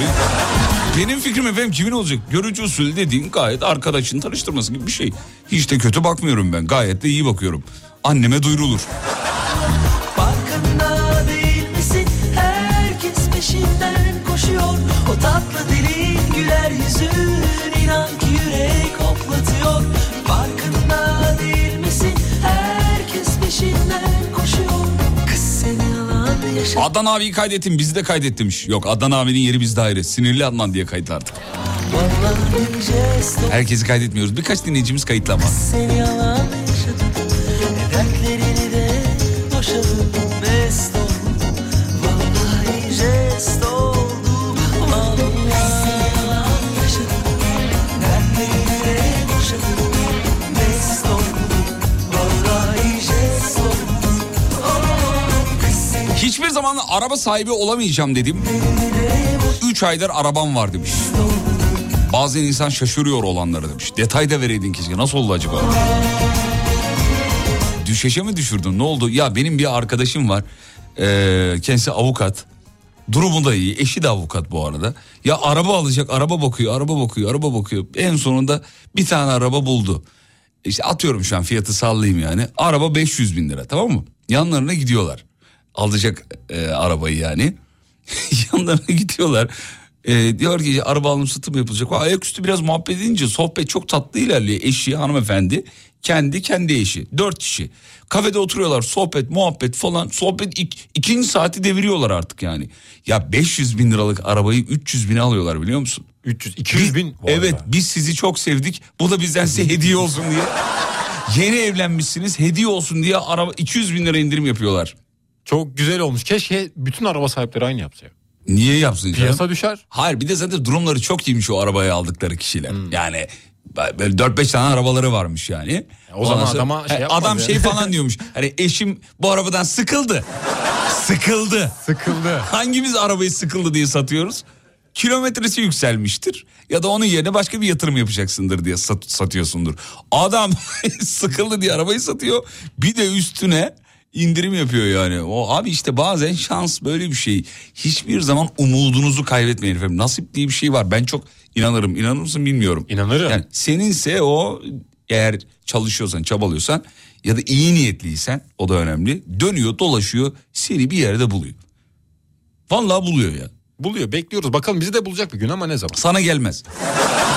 Benim fikrim efendim kimin olacak? Görücü usulü dediğin gayet arkadaşın tanıştırması gibi bir şey. Hiç de kötü bakmıyorum ben. Gayet de iyi bakıyorum. Anneme duyurulur. Farkında değil misin? Herkes peşinden koşuyor. O tatlı dilin yaşa. Adnan abiyi kaydettim bizi de kaydetmiş. Yok Adnan abinin yeri bizde ayrı. Sinirli Adnan diye kayıtlı artık. Herkesi kaydetmiyoruz. Birkaç dinleyicimiz kayıtlı ama. Araba sahibi olamayacağım dedim. 3 aydır arabam var demiş. Bazen insan şaşırıyor olanları demiş. Detay da vereydin keşke. Nasıl oldu acaba? Düşeşe mi düşürdün? Ne oldu? Ya benim bir arkadaşım var. Ee, kendisi avukat. Durumu da iyi. Eşi de avukat bu arada. Ya araba alacak. Araba bakıyor, araba bakıyor, araba bakıyor. En sonunda bir tane araba buldu. İşte atıyorum şu an fiyatı sallayayım yani. Araba 500 bin lira tamam mı? Yanlarına gidiyorlar. Alacak e, arabayı yani. Yanlarına gidiyorlar. E, diyor ki araba alım satım yapılacak. Ayaküstü biraz muhabbet edince sohbet çok tatlı ilerliyor. Eşi hanımefendi kendi kendi eşi. Dört kişi. Kafede oturuyorlar sohbet muhabbet falan. Sohbet ik, ikinci saati deviriyorlar artık yani. Ya 500 bin liralık arabayı 300 bine alıyorlar biliyor musun? 300 200 bin. bu Evet biz sizi çok sevdik. Bu da bizden size hediye olsun diye. Yeni evlenmişsiniz hediye olsun diye araba 200 bin lira indirim yapıyorlar. Çok güzel olmuş. Keşke bütün araba sahipleri aynı yapsa. ya. Niye yapsın canım? Piyasa düşer. Hayır bir de zaten durumları çok iyiymiş o arabayı aldıkları kişiler. Yani böyle 4-5 tane arabaları varmış yani. o zaman adama şey yapmaz Adam yani. şey falan diyormuş. Hani eşim bu arabadan sıkıldı. Sıkıldı. Sıkıldı. Hangimiz arabayı sıkıldı diye satıyoruz? Kilometresi yükselmiştir. Ya da onun yerine başka bir yatırım yapacaksındır diye sat- satıyorsundur. Adam sıkıldı diye arabayı satıyor. Bir de üstüne indirim yapıyor yani. O abi işte bazen şans böyle bir şey. Hiçbir zaman umudunuzu kaybetmeyin efendim. Nasip diye bir şey var. Ben çok inanırım. İnanır mısın bilmiyorum. İnanırım. Yani seninse o eğer çalışıyorsan, çabalıyorsan ya da iyi niyetliysen o da önemli. Dönüyor, dolaşıyor, seni bir yerde buluyor. Vallahi buluyor ya. Buluyor bekliyoruz bakalım bizi de bulacak bir gün ama ne zaman? Sana gelmez.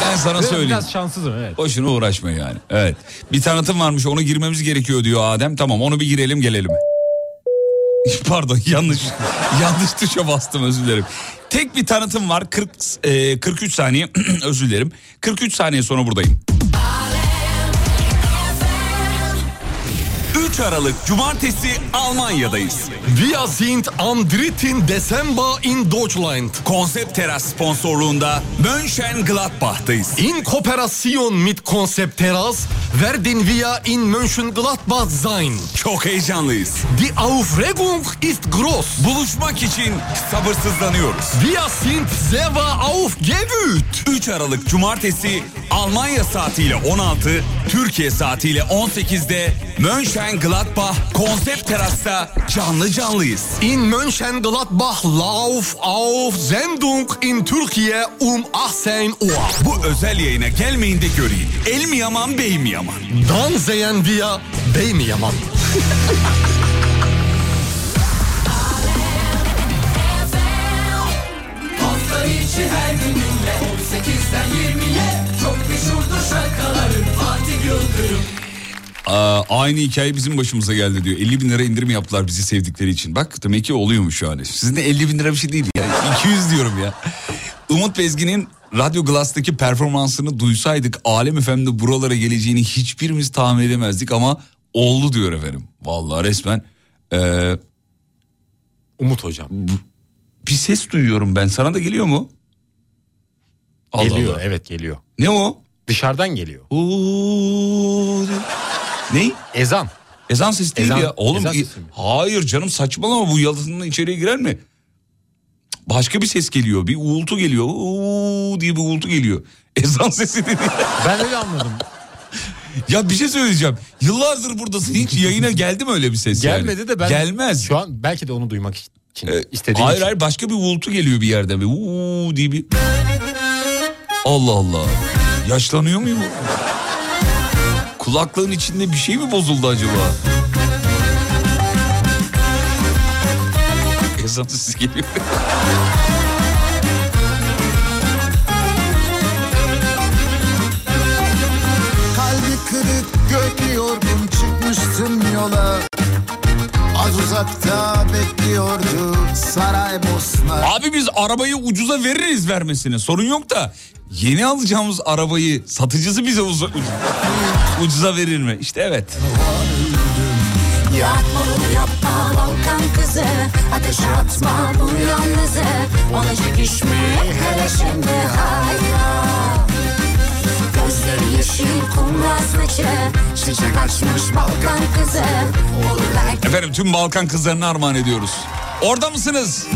Ben sana söyleyeyim. Biraz şanssızım evet. Boşuna uğraşma yani. Evet. Bir tanıtım varmış onu girmemiz gerekiyor diyor Adem. Tamam onu bir girelim gelelim. Pardon yanlış yanlış tuşa bastım özür dilerim. Tek bir tanıtım var 40 e, 43 saniye özür dilerim. 43 saniye sonra buradayım. 3 Aralık Cumartesi Almanya'dayız. Wir sind am 3. Dezember in Deutschland. Konsept Teras sponsorluğunda Mönchengladbach'tayız. In Kooperation mit Konzept Terras werden wir in Mönchengladbach sein. Çok heyecanlıyız. Die Aufregung ist groß. Buluşmak için sabırsızlanıyoruz. Wir sind sehr aufgewühlt. 3 Aralık Cumartesi Almanya saatiyle 16, Türkiye saatiyle 18'de Mönchengladbach Konsept Teras'ta canlı canlıyız. In Mönchengladbach Lauf auf Sendung in Türkiye um 18 Uhr. Bu özel yayına gelmeyin de göreyim. El mi yaman bey mi yaman? İçi her gününle 18'den 20'ye Çok meşhurdur şarkıların Fatih Yıldırım Aa, aynı hikaye bizim başımıza geldi diyor. 50 bin lira indirim yaptılar bizi sevdikleri için. Bak demek ki oluyormuş yani. Sizin de 50 bin lira bir şey değil ya. 200 diyorum ya. Umut Bezgin'in Radyo Glass'taki performansını duysaydık Alem FM'de buralara geleceğini hiçbirimiz tahmin edemezdik ama oldu diyor efendim. Vallahi resmen ee, Umut hocam. bir ses duyuyorum ben. Sana da geliyor mu? Allah geliyor Allah. evet geliyor. Ne o? Dışarıdan geliyor. Oo, ne? Ezan. Ezan sesi değil Ezan- ya. Oğlum ezan sesi mi? hayır canım saçmalama bu yalıtımın içeriye girer mi? Başka bir ses geliyor. Bir uğultu geliyor. Uuu diye bir uğultu geliyor. Ezan sesi dedi. Ben öyle anladım. ya bir şey söyleyeceğim. Yıllardır buradasın. Hiç yayına geldi mi öyle bir ses yani? Gelmedi de ben Gelmez. şu an belki de onu duymak için Ee, istediğim hayır için. hayır başka bir uğultu geliyor bir yerden. Uuu diye bir... Allah Allah. Yaşlanıyor muyum? Kulaklığın içinde bir şey mi bozuldu acaba? Ezan sesi geliyor. Kalbi kırık gönlü yorgun çıkmıştım yola Az uzakta bekliyordu Saraybosna Abi biz arabayı ucuza veririz vermesine. Sorun yok da yeni alacağımız arabayı satıcısı bize uza- ucuza verir mi? İşte evet. Yapma bunu yapma Balkan kızı. Ateşe atma bu yalnızı. Ona çekişme hele şimdi hayra Gözleri yeşil kumral saçı Çiçek açmış Balkan kızı Efendim tüm Balkan kızlarına armağan ediyoruz. Orada mısınız?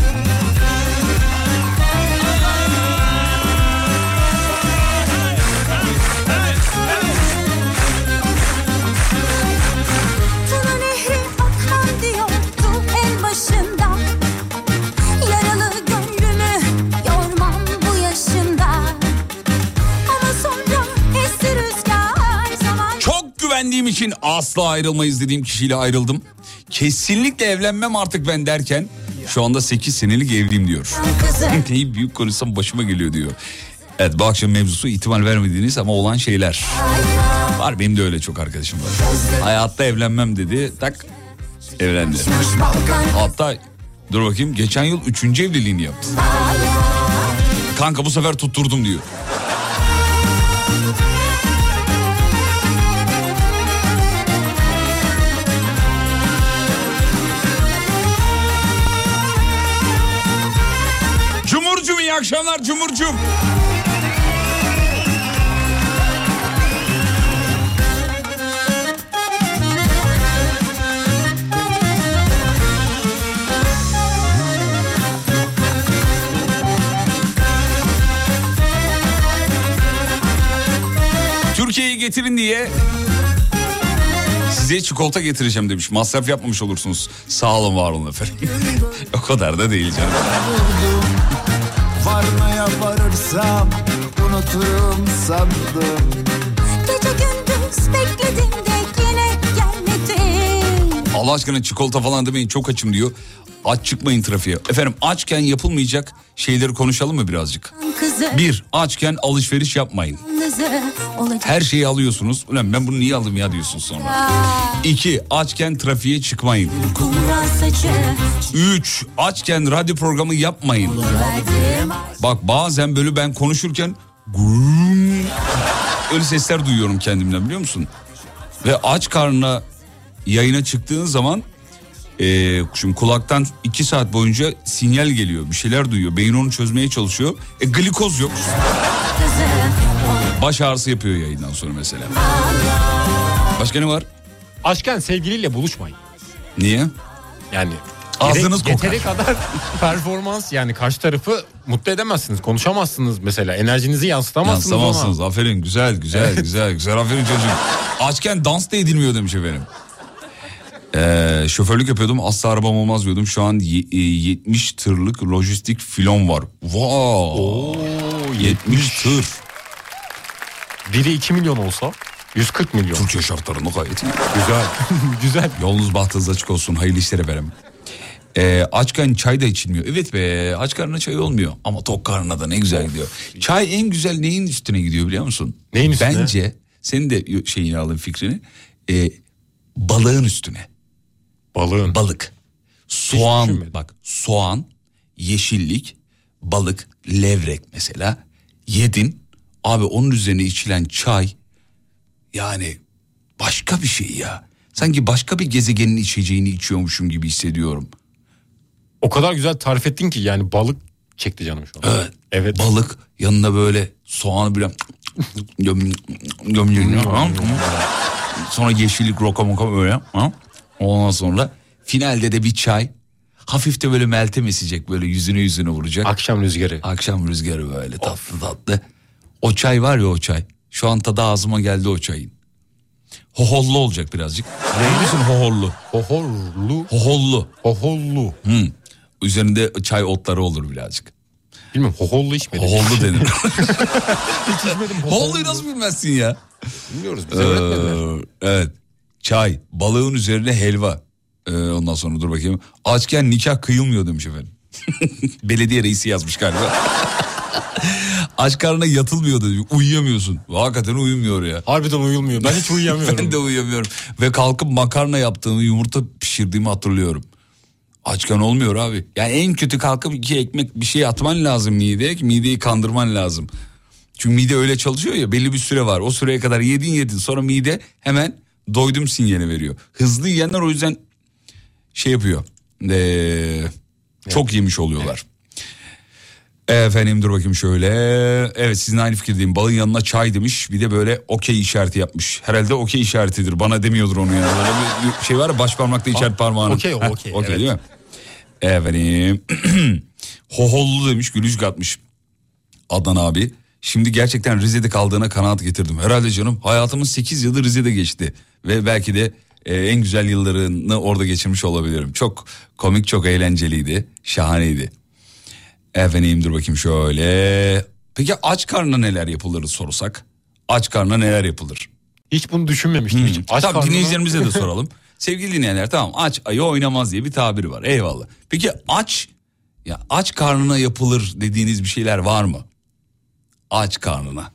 Çok güvendiğim için asla ayrılmayız dediğim kişiyle ayrıldım. Kesinlikle evlenmem artık ben derken şu anda 8 senelik evliyim diyor. Neyi büyük konuşsam başıma geliyor diyor. Evet bu akşam mevzusu ihtimal vermediğiniz ama olan şeyler. Var benim de öyle çok arkadaşım var. Hayatta evlenmem dedi tak evlendi. Hatta dur bakayım geçen yıl üçüncü evliliğini yaptı. Kanka bu sefer tutturdum diyor. Akşamlar Cumhurcum. Türkiye'yi getirin diye size çikolata getireceğim demiş. Masraf yapmamış olursunuz. Sağ olun var olun efendim. o kadar da değil canım. Varmaya varırsam unuturum sandım Gece gündüz bekledim de yine gelmedin Allah aşkına çikolata falan demeyin çok açım diyor. Aç çıkmayın trafiğe. Efendim açken yapılmayacak şeyleri konuşalım mı birazcık? Kızı Bir, açken alışveriş yapmayın. Her şeyi alıyorsunuz. Ulan ben bunu niye aldım ya diyorsun sonra. İki, açken trafiğe çıkmayın. Üç, açken radyo programı yapmayın. Bak bazen böyle ben konuşurken öyle sesler duyuyorum kendimden biliyor musun? Ve aç karnına yayına çıktığın zaman e, şimdi kulaktan iki saat boyunca sinyal geliyor. Bir şeyler duyuyor. Beyin onu çözmeye çalışıyor. E glikoz yok. Baş ağrısı yapıyor yayından sonra mesela. Başka ne var? Aşken sevgiliyle buluşmayın. Niye? Yani Ağzınız gerek- kokar. Yeteri kadar performans yani karşı tarafı mutlu edemezsiniz. Konuşamazsınız mesela. Enerjinizi yansıtamazsınız, Yansıtamazsınız. ona. Aferin güzel güzel güzel güzel. Aferin çocuğum. Açken dans da edilmiyor demiş efendim. Ee, şoförlük yapıyordum asla arabam olmaz diyordum. Şu an ye- e, 70 tırlık lojistik filon var. Wow. 70 tır. Biri 2 milyon olsa 140 milyon. Türkiye şartlarında gayet iyi. Güzel. Güzel. Yolunuz bahtınız açık olsun. Hayırlı işler efendim. Ee, açken çay da içilmiyor. Evet be aç karnına çay olmuyor. Ama tok karnına da ne güzel gidiyor. Çay en güzel neyin üstüne gidiyor biliyor musun? Neyin üstüne? Bence senin de şeyini alın fikrini. Ee, balığın üstüne. Balığın. Balık. Soğan bak soğan, yeşillik, balık, levrek mesela. Yedin. Abi onun üzerine içilen çay yani başka bir şey ya. Sanki başka bir gezegenin içeceğini içiyormuşum gibi hissediyorum. O kadar güzel tarif ettin ki yani balık çekti canım şu an. Evet. Evet. Balık yanına böyle soğanı bile sonra yeşillik roka moka böyle. ha? Ondan sonra finalde de bir çay. Hafif de böyle meltem esecek böyle yüzüne yüzüne vuracak. Akşam rüzgarı. Akşam rüzgarı böyle tatlı tatlı. O çay var ya o çay. Şu an tadı ağzıma geldi o çayın. Hohollu olacak birazcık. Ne diyorsun hohollu? Hohollu. Hohollu. Hohollu. Hı. Üzerinde çay otları olur birazcık. Bilmiyorum hohollu içmedim. Hohollu denir. Hiç içmedim. Hoholluyu nasıl bilmezsin ya? Bilmiyoruz öğretmediler. Ee, evet. Çay, balığın üzerine helva. Ee, ondan sonra dur bakayım. Açken nikah kıyılmıyor demiş efendim. Belediye reisi yazmış galiba. Aç karnına yatılmıyor. Uyuyamıyorsun. Hakikaten uyumuyor ya. Harbiden uyulmuyor. Ben hiç uyuyamıyorum. ben de uyuyamıyorum. Ve kalkıp makarna yaptığımı, yumurta pişirdiğimi hatırlıyorum. Açken olmuyor abi. Yani en kötü kalkıp iki ekmek bir şey atman lazım mideye ki mideyi kandırman lazım. Çünkü mide öyle çalışıyor ya belli bir süre var. O süreye kadar yedin yedin sonra mide hemen doydum sinyali veriyor. Hızlı yiyenler o yüzden şey yapıyor. Ee, çok yemiş oluyorlar. Efendim dur bakayım şöyle. Evet sizin aynı fikirdeyim. Balın yanına çay demiş. Bir de böyle okey işareti yapmış. Herhalde okey işaretidir. Bana demiyordur onu yani. Böyle bir şey var ya baş parmakla işaret parmağını. okey okey, Okey evet. değil mi? Efendim. Hohollu demiş gülüş katmış. Adnan abi. Şimdi gerçekten Rize'de kaldığına kanaat getirdim. Herhalde canım hayatımın 8 yılı Rize'de geçti. Ve belki de e, en güzel yıllarını orada geçirmiş olabilirim. Çok komik çok eğlenceliydi. Şahaneydi. Efendim dur bakayım şöyle. Peki aç karnına neler yapılır sorsak? Aç karnına neler yapılır? Hiç bunu düşünmemiştim. Hiç. Aç tamam karnına- dinleyicilerimize de soralım. Sevgili dinleyenler tamam aç ayı oynamaz diye bir tabir var eyvallah. Peki aç ya aç karnına yapılır dediğiniz bir şeyler var mı? Aç karnına.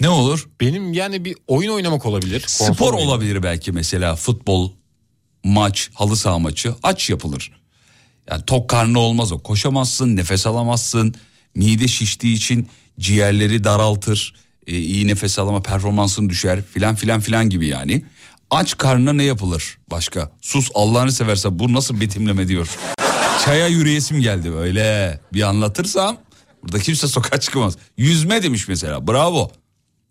Ne olur? Benim yani bir oyun oynamak olabilir. Spor olabilir belki mesela futbol, maç, halı saha maçı aç yapılır. Yani tok karnı olmaz o. Koşamazsın, nefes alamazsın. Mide şiştiği için ciğerleri daraltır. e, iyi nefes alama performansın düşer filan filan filan gibi yani. Aç karnına ne yapılır başka? Sus Allah'ını seversen bu nasıl betimleme diyor. Çaya yürüyesim geldi böyle. Bir anlatırsam burada kimse sokağa çıkamaz. Yüzme demiş mesela bravo.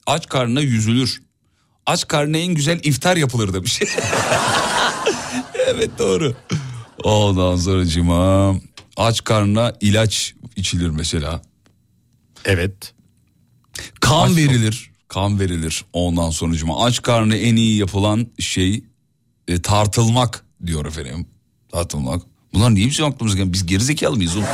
Aç karnına yüzülür. Aç karnına en güzel iftar yapılır demiş. evet doğru. Ondan sonra cima aç karnına ilaç içilir mesela. Evet. Kan verilir. Kan verilir ondan sonucuma. Aç karnına en iyi yapılan şey e, tartılmak diyor efendim. Tartılmak. Bunlar niye bizim aklımıza gelmiyor? Biz gerizekalı mıyız oğlum?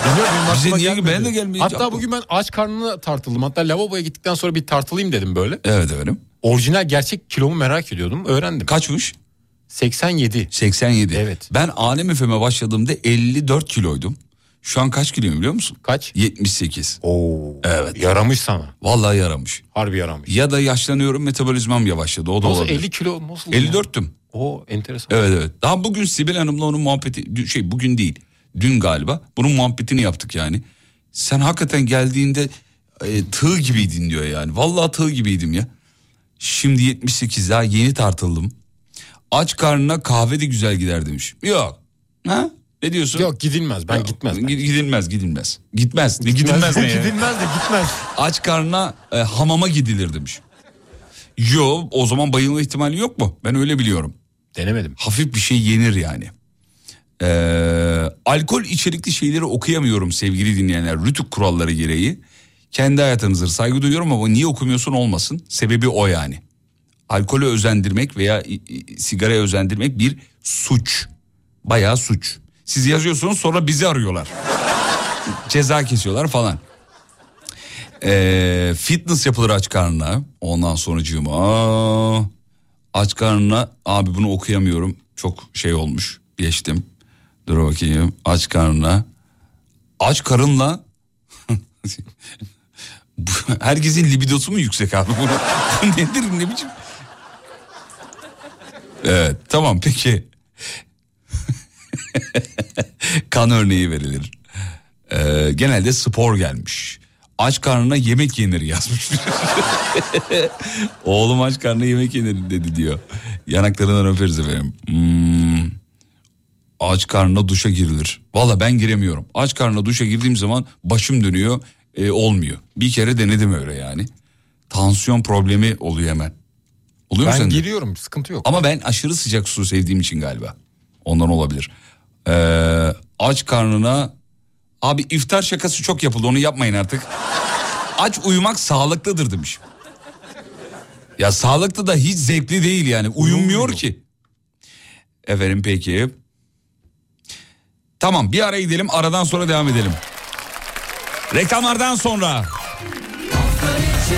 Bize niye gelmedi. ben de gelmiyor. Hatta bugün ben aç karnına tartıldım. Hatta lavaboya gittikten sonra bir tartılayım dedim böyle. Evet efendim. Orijinal gerçek kilomu merak ediyordum. Öğrendim. Kaçmış? 87. 87. Evet. Ben Alem FM'e başladığımda 54 kiloydum. Şu an kaç kiloyum biliyor musun? Kaç? 78. Oo. Evet. Yaramış sana. Vallahi yaramış. Harbi yaramış. Ya da yaşlanıyorum metabolizmam yavaşladı. O da Nasıl olabilir. 50 kilo nasıl? 54'tüm. O enteresan. Evet evet. Daha bugün Sibel Hanım'la onun muhabbeti şey bugün değil. Dün galiba. Bunun muhabbetini yaptık yani. Sen hakikaten geldiğinde e, tığ gibiydin diyor yani. Vallahi tığ gibiydim ya. Şimdi 78 daha yeni tartıldım. Aç karnına kahve de güzel gider demiş. Yok. Ha? Ne diyorsun? Yok gidilmez. Ben Yok, gitmez. gi- Gidilmez gidilmez. Gitmez. Ne gidilmez ne ya? gidilmez de gitmez. Aç karnına e, hamama gidilir demiş. Yo o zaman bayılma ihtimali yok mu? Ben öyle biliyorum. Denemedim. Hafif bir şey yenir yani. Ee, alkol içerikli şeyleri okuyamıyorum sevgili dinleyenler. Rütük kuralları gereği. Kendi hayatınızdır saygı duyuyorum ama niye okumuyorsun olmasın. Sebebi o yani. Alkolü özendirmek veya sigaraya özendirmek bir suç. Bayağı suç. Siz yazıyorsunuz sonra bizi arıyorlar. Ceza kesiyorlar falan. Ee, fitness yapılır aç karnına. Ondan sonracığıma aç karnına abi bunu okuyamıyorum. Çok şey olmuş. Geçtim. Dur bakayım. Aç karnına. Aç karınla herkesin libidosu mu yüksek abi? Bu, bu nedir ne biçim? Evet tamam peki. kan örneği verilir. Ee, genelde spor gelmiş. Aç karnına yemek yenir yazmış. Oğlum aç karnına yemek yenir dedi diyor. Yanaklarından öperiz efendim. Hmm. Aç karnına duşa girilir. Valla ben giremiyorum. Aç karnına duşa girdiğim zaman başım dönüyor. e, olmuyor. Bir kere denedim öyle yani. Tansiyon problemi oluyor hemen. Oluyor mu Ben sende? giriyorum sıkıntı yok. Ama ben aşırı sıcak su sevdiğim için galiba. Ondan olabilir. Ee, aç karnına... Abi iftar şakası çok yapıldı onu yapmayın artık. Aç uyumak sağlıklıdır demiş. Ya sağlıklı da hiç zevkli değil yani. Uyumuyor ki. Efendim peki. Tamam bir ara gidelim aradan sonra devam edelim. Reklamlardan sonra. Kış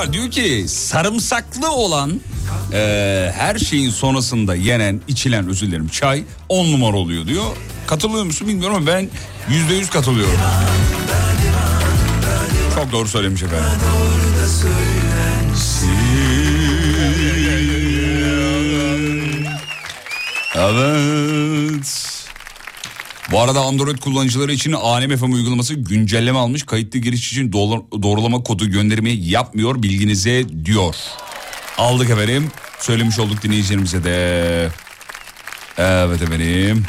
Var. Diyor ki sarımsaklı olan e, her şeyin sonrasında yenen, içilen özür dilerim çay 10 numara oluyor diyor. Katılıyor musun bilmiyorum ama ben yüzde yüz katılıyorum. Çok doğru söylemiş efendim. Evet. Bu arada Android kullanıcıları için Alem FM uygulaması güncelleme almış. Kayıtlı giriş için doğru- doğrulama kodu göndermeyi yapmıyor bilginize diyor. Aldık efendim. Söylemiş olduk dinleyicilerimize de. Evet efendim.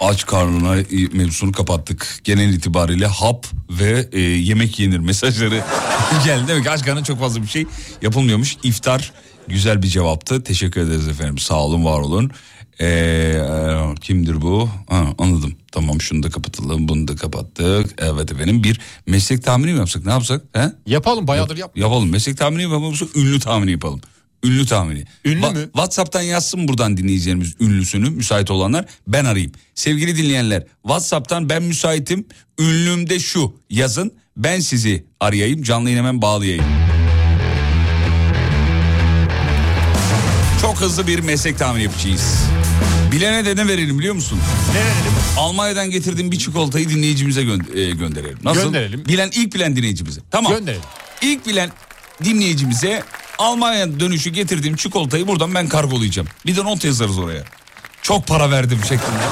Aç karnına mevzusunu kapattık. Genel itibariyle hap ve e, yemek yenir mesajları geldi. Demek ki aç karnına çok fazla bir şey yapılmıyormuş. İftar güzel bir cevaptı. Teşekkür ederiz efendim. Sağ olun var olun. Ee, e, kimdir bu? Ha, anladım. Tamam şunu da kapatalım bunu da kapattık. Evet efendim bir meslek tahmini mi yapsak ne yapsak? He? Yapalım bayağıdır yap. Yapalım meslek tahmini mi yapalım ünlü tahmini yapalım. Ünlü tahmini. Ünlü Va- mü? WhatsApp'tan yazsın buradan dinleyicilerimiz ünlüsünü müsait olanlar ben arayayım. Sevgili dinleyenler WhatsApp'tan ben müsaitim ünlümde şu yazın ben sizi arayayım canlı yayın hemen bağlayayım. Çok hızlı bir meslek tahmini yapacağız. Bilene de ne verelim biliyor musun? Ne verelim? Almanya'dan getirdiğim bir çikolatayı dinleyicimize gö- e, gönderelim. Nasıl? Gönderelim. Bilen ilk bilen dinleyicimize. Tamam. Gönderelim. İlk bilen dinleyicimize Almanya dönüşü getirdiğim çikolatayı buradan ben kargolayacağım. Bir de not yazarız oraya. Çok para verdim şeklinde.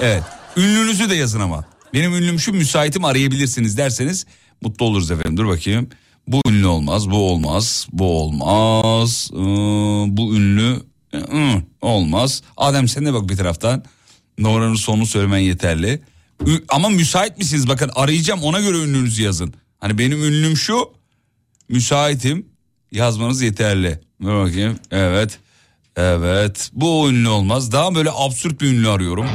Evet. Ünlünüzü de yazın ama. Benim ünlüm şu müsaitim arayabilirsiniz derseniz mutlu oluruz efendim. Dur bakayım. Bu ünlü olmaz, bu olmaz, bu olmaz, ee, bu ünlü ee, olmaz. Adem sen de bak bir taraftan. Numaranın sonunu söylemen yeterli. Ü- ama müsait misiniz? Bakın arayacağım ona göre ünlünüzü yazın. Hani benim ünlüm şu. Müsaitim yazmanız yeterli. Dur bakayım. Evet. Evet. Bu ünlü olmaz. Daha böyle absürt bir ünlü arıyorum.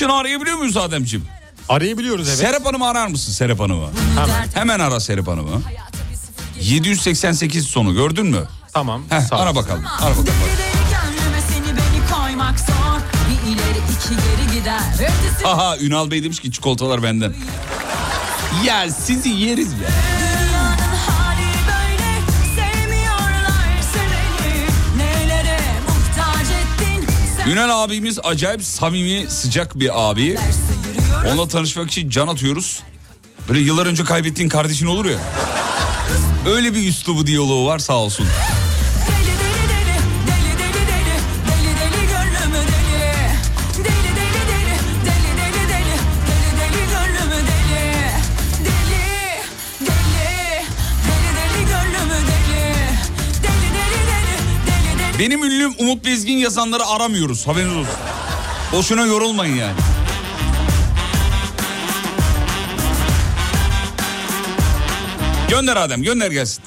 Yurt dışını arayabiliyor muyuz Ademciğim? Arayabiliyoruz evet. Serap Hanım'ı arar mısın Serap Hanım'ı? Hemen. Hemen ara Serap Hanım'ı. 788 sonu gördün mü? Tamam. Heh, sağ ara bakalım. Ara bakalım. Gönlüme seni beni koymak zor Bir ileri iki geri gider Ötesi Aha Ünal Bey demiş ki çikolatalar benden. Ya sizi yeriz ya. Ünal abimiz acayip samimi sıcak bir abi. Onunla tanışmak için can atıyoruz. Böyle yıllar önce kaybettiğin kardeşin olur ya. Öyle bir üslubu diyaloğu var sağ olsun. Benim ünlüm Umut Bezgin yazanları aramıyoruz haberiniz olsun. Boşuna yorulmayın yani. Gönder Adem gönder gelsin.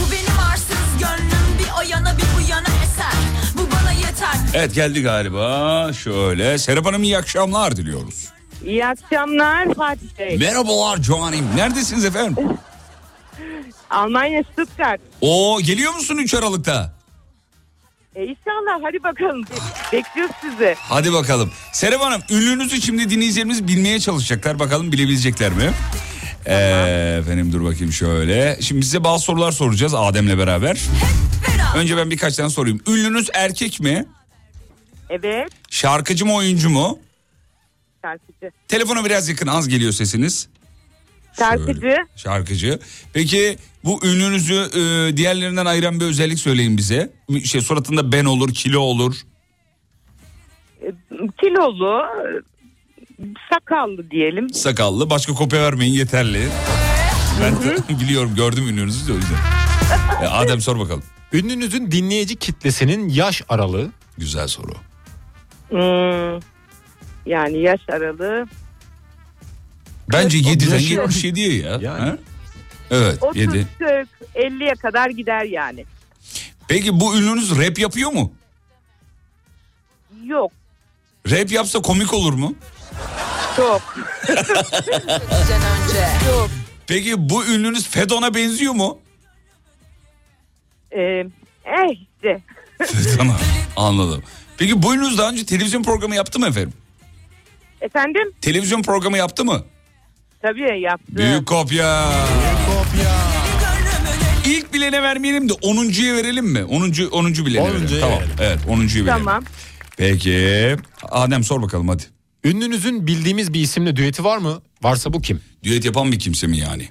Bu benim arsız gönlüm bir o yana bir bu yana eser Bu bana yeter Evet geldi galiba şöyle. Serap Hanım iyi akşamlar diliyoruz. İyi akşamlar Fatih Bey. Merhabalar Canim. Neredesiniz efendim? Almanya Stuttgart. Oo geliyor musun 3 Aralık'ta? E inşallah hadi bakalım. Be- Bekliyoruz sizi. Hadi bakalım. Serap Hanım ünlünüzü şimdi dinleyicilerimiz bilmeye çalışacaklar. Bakalım bilebilecekler mi? Ee, efendim dur bakayım şöyle. Şimdi size bazı sorular soracağız Adem'le beraber. Önce ben birkaç tane sorayım. Ünlünüz erkek mi? Evet. Şarkıcı mı oyuncu mu? Şarkıcı. Telefona biraz yakın az geliyor sesiniz. Şarkıcı. Şarkıcı. Peki bu ünlünüzü e, diğerlerinden ayıran bir özellik söyleyin bize. Şey suratında ben olur, kilo olur. e, Kilolu. Sakallı diyelim. Sakallı. Başka kopya vermeyin yeterli. Ben de biliyorum gördüm ünlünüzü de o yüzden. E, Adem sor bakalım. Ünlünüzün dinleyici kitlesinin yaş aralığı. Güzel soru. Hmm, yani yaş aralığı. Bence 7'den Yaşıyor. 77'ye ya. Yani. Ha? Evet 30, 7. 40, 50'ye kadar gider yani. Peki bu ünlünüz rap yapıyor mu? Yok. Rap yapsa komik olur mu? Çok. Peki bu ünlünüz Fedon'a benziyor mu? Ee, eh işte. tamam anladım. Peki bu ünlünüz daha önce televizyon programı yaptı mı efendim? Efendim? Televizyon programı yaptı mı? Tabii yaptı. Büyük kopya. İlk bilene vermeyelim de 10.ya verelim mi? 10. 10. bilene verelim. Onuncuya Tamam. verelim. Evet 10.yu verelim. Tamam. Peki. Adem sor bakalım hadi. Ünlünüzün bildiğimiz bir isimle düeti var mı? Varsa bu kim? Düet yapan bir kimse mi yani?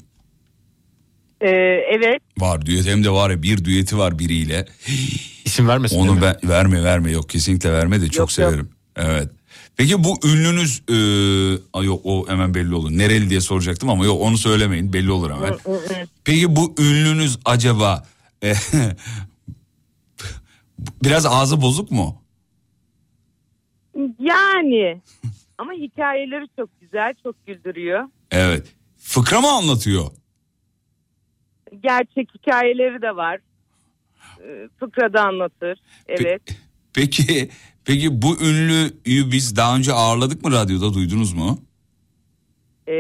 Ee, evet. Var düet hem de var ya bir düeti var biriyle. İsim vermesin Onu ben, verme verme yok kesinlikle verme de çok Yok, yok. severim. Evet. Peki bu ünlünüz e, ay yok o hemen belli olur. Nereli diye soracaktım ama yok onu söylemeyin belli olur hemen. Peki bu ünlünüz acaba e, biraz ağzı bozuk mu? Yani. Ama hikayeleri çok güzel, çok güldürüyor. Evet. Fıkra mı anlatıyor? Gerçek hikayeleri de var. Ee, Fıkrada anlatır. Evet. Peki peki bu ünlüyü biz daha önce ağırladık mı radyoda duydunuz mu? Ee,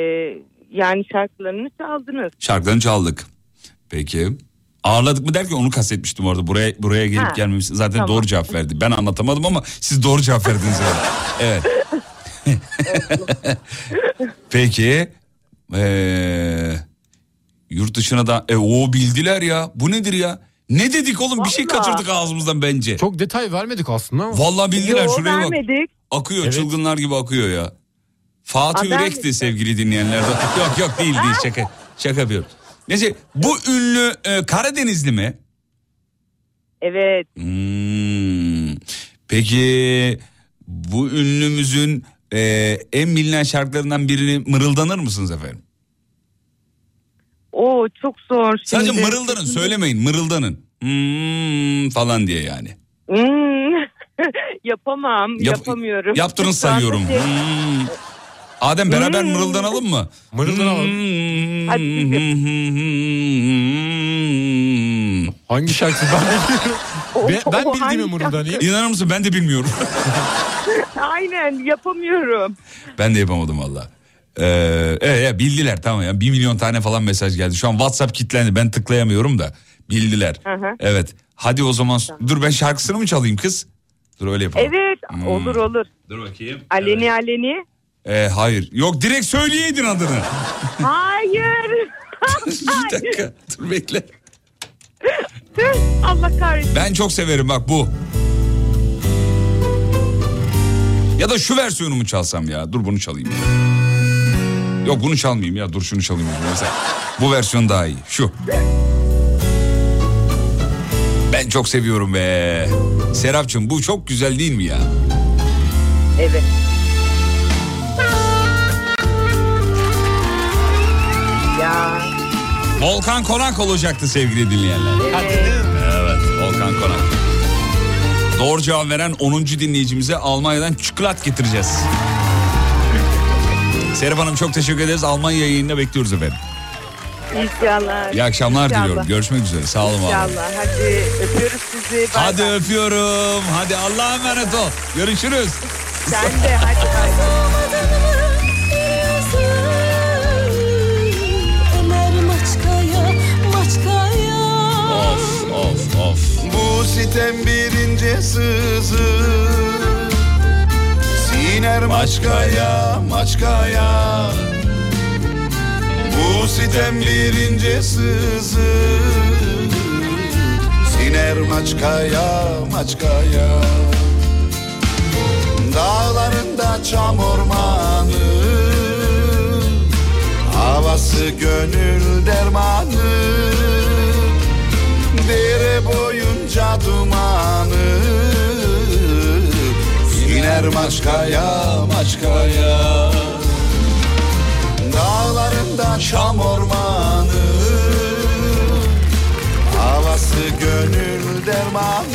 yani şarkılarını çaldınız. Şarkılarını çaldık. Peki. Ağırladık mı derken onu kastetmiştim orada. Buraya buraya gelip Ha, gelmemiş. Zaten tamam. doğru cevap verdi. Ben anlatamadım ama siz doğru cevap verdiniz. evet. evet. Peki. Ee, yurt dışına da e, o bildiler ya. Bu nedir ya? Ne dedik oğlum? Bir şey Vallahi. kaçırdık ağzımızdan bence. Çok detay vermedik aslında. Vallahi bildiler Yo, şuraya bak. vermedik. Akıyor Evet. çılgınlar gibi akıyor ya. Fatih Aa, Yürek'ti vermedik. sevgili dinleyenler. yok yok değil değil şaka. Şaka yapıyorum. Neyse bu ünlü e, Karadenizli mi? Evet. Hmm. Peki bu ünlümüzün e, en bilinen şarkılarından birini mırıldanır mısınız efendim? O çok zor. Sadece şimdi. mırıldanın söylemeyin mırıldanın. Hmm, falan diye yani. Hmm. Yapamam. Yap- yapamıyorum. Anda sayıyorum. Hmm. Adem beraber Hmm. mırıldanalım mı? Mırıldanalım. Hangi şarkı ben bilmiyorum. Ben, ben bildiğimi mırıldanayım. İnanır mısın ben de bilmiyorum. Aynen yapamıyorum. ben de yapamadım valla. Ee, evet, evet, bildiler tamam ya. Bir milyon tane falan mesaj geldi. Şu an WhatsApp kilitlendi. Ben tıklayamıyorum da. Bildiler. Hı hı. Evet. Hadi o zaman dur ben şarkısını mı çalayım kız? Dur öyle yapalım. Evet Hmm. olur olur. Dur bakayım. Aleni aleni. Ee, hayır. Yok direkt söyleyeydin adını. Hayır. bir dakika. Dur bekle. Allah kahretsin. Ben çok severim bak bu. Ya da şu versiyonu mu çalsam ya? Dur bunu çalayım. Yok bunu çalmayayım ya. Dur şunu çalayım. Mesela. Bu versiyon daha iyi. Şu. Ben çok seviyorum be. Serapcığım bu çok güzel değil mi ya? Evet. Ya. Volkan Konak olacaktı sevgili dinleyenler. Evet. Evet Volkan Konak. Doğru cevap veren 10. dinleyicimize Almanya'dan çikolat getireceğiz. Serap Hanım çok teşekkür ederiz. Almanya yayınına bekliyoruz efendim. İnşallah. İyi akşamlar İnşallah. diliyorum. Görüşmek üzere. Sağ olun. var olun. İnşallah. Hadi öpüyoruz sizi. Bay Hadi bay. öpüyorum. Hadi Allah'a emanet ol. Görüşürüz. Sen de hadi bay Maçkaya, Maçkaya. Of of of. Bu sitem bir ince sızı Siner maçkaya maçkaya Bu sitem bir ince sızı. Siner maçkaya maçkaya. Dağlarında çam ormanı. Havası gönül dermanı. Dere boyunca dumanı. Siner maçkaya maçkaya Dağlarında çam ormanı Havası gönül dermanı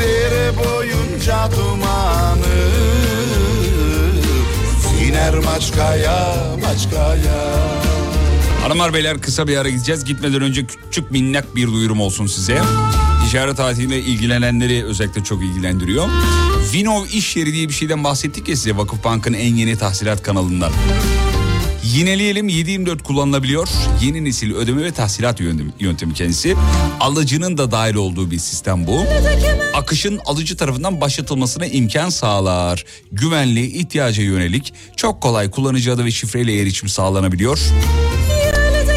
Dere boyunca dumanı Siner maçkaya maçkaya Hanımlar beyler kısa bir ara gideceğiz. Gitmeden önce küçük minnak bir duyurum olsun size. Ticaret hayatıyla ilgilenenleri özellikle çok ilgilendiriyor. Vinov iş yeri diye bir şeyden bahsettik ya size Vakıfbank'ın en yeni tahsilat kanalından. Yineleyelim 724 kullanılabiliyor. Yeni nesil ödeme ve tahsilat yöntemi, yöntemi kendisi. Alıcının da dahil olduğu bir sistem bu. Akışın alıcı tarafından başlatılmasına imkan sağlar. Güvenli, ihtiyaca yönelik, çok kolay kullanıcı adı ve şifreyle erişim sağlanabiliyor.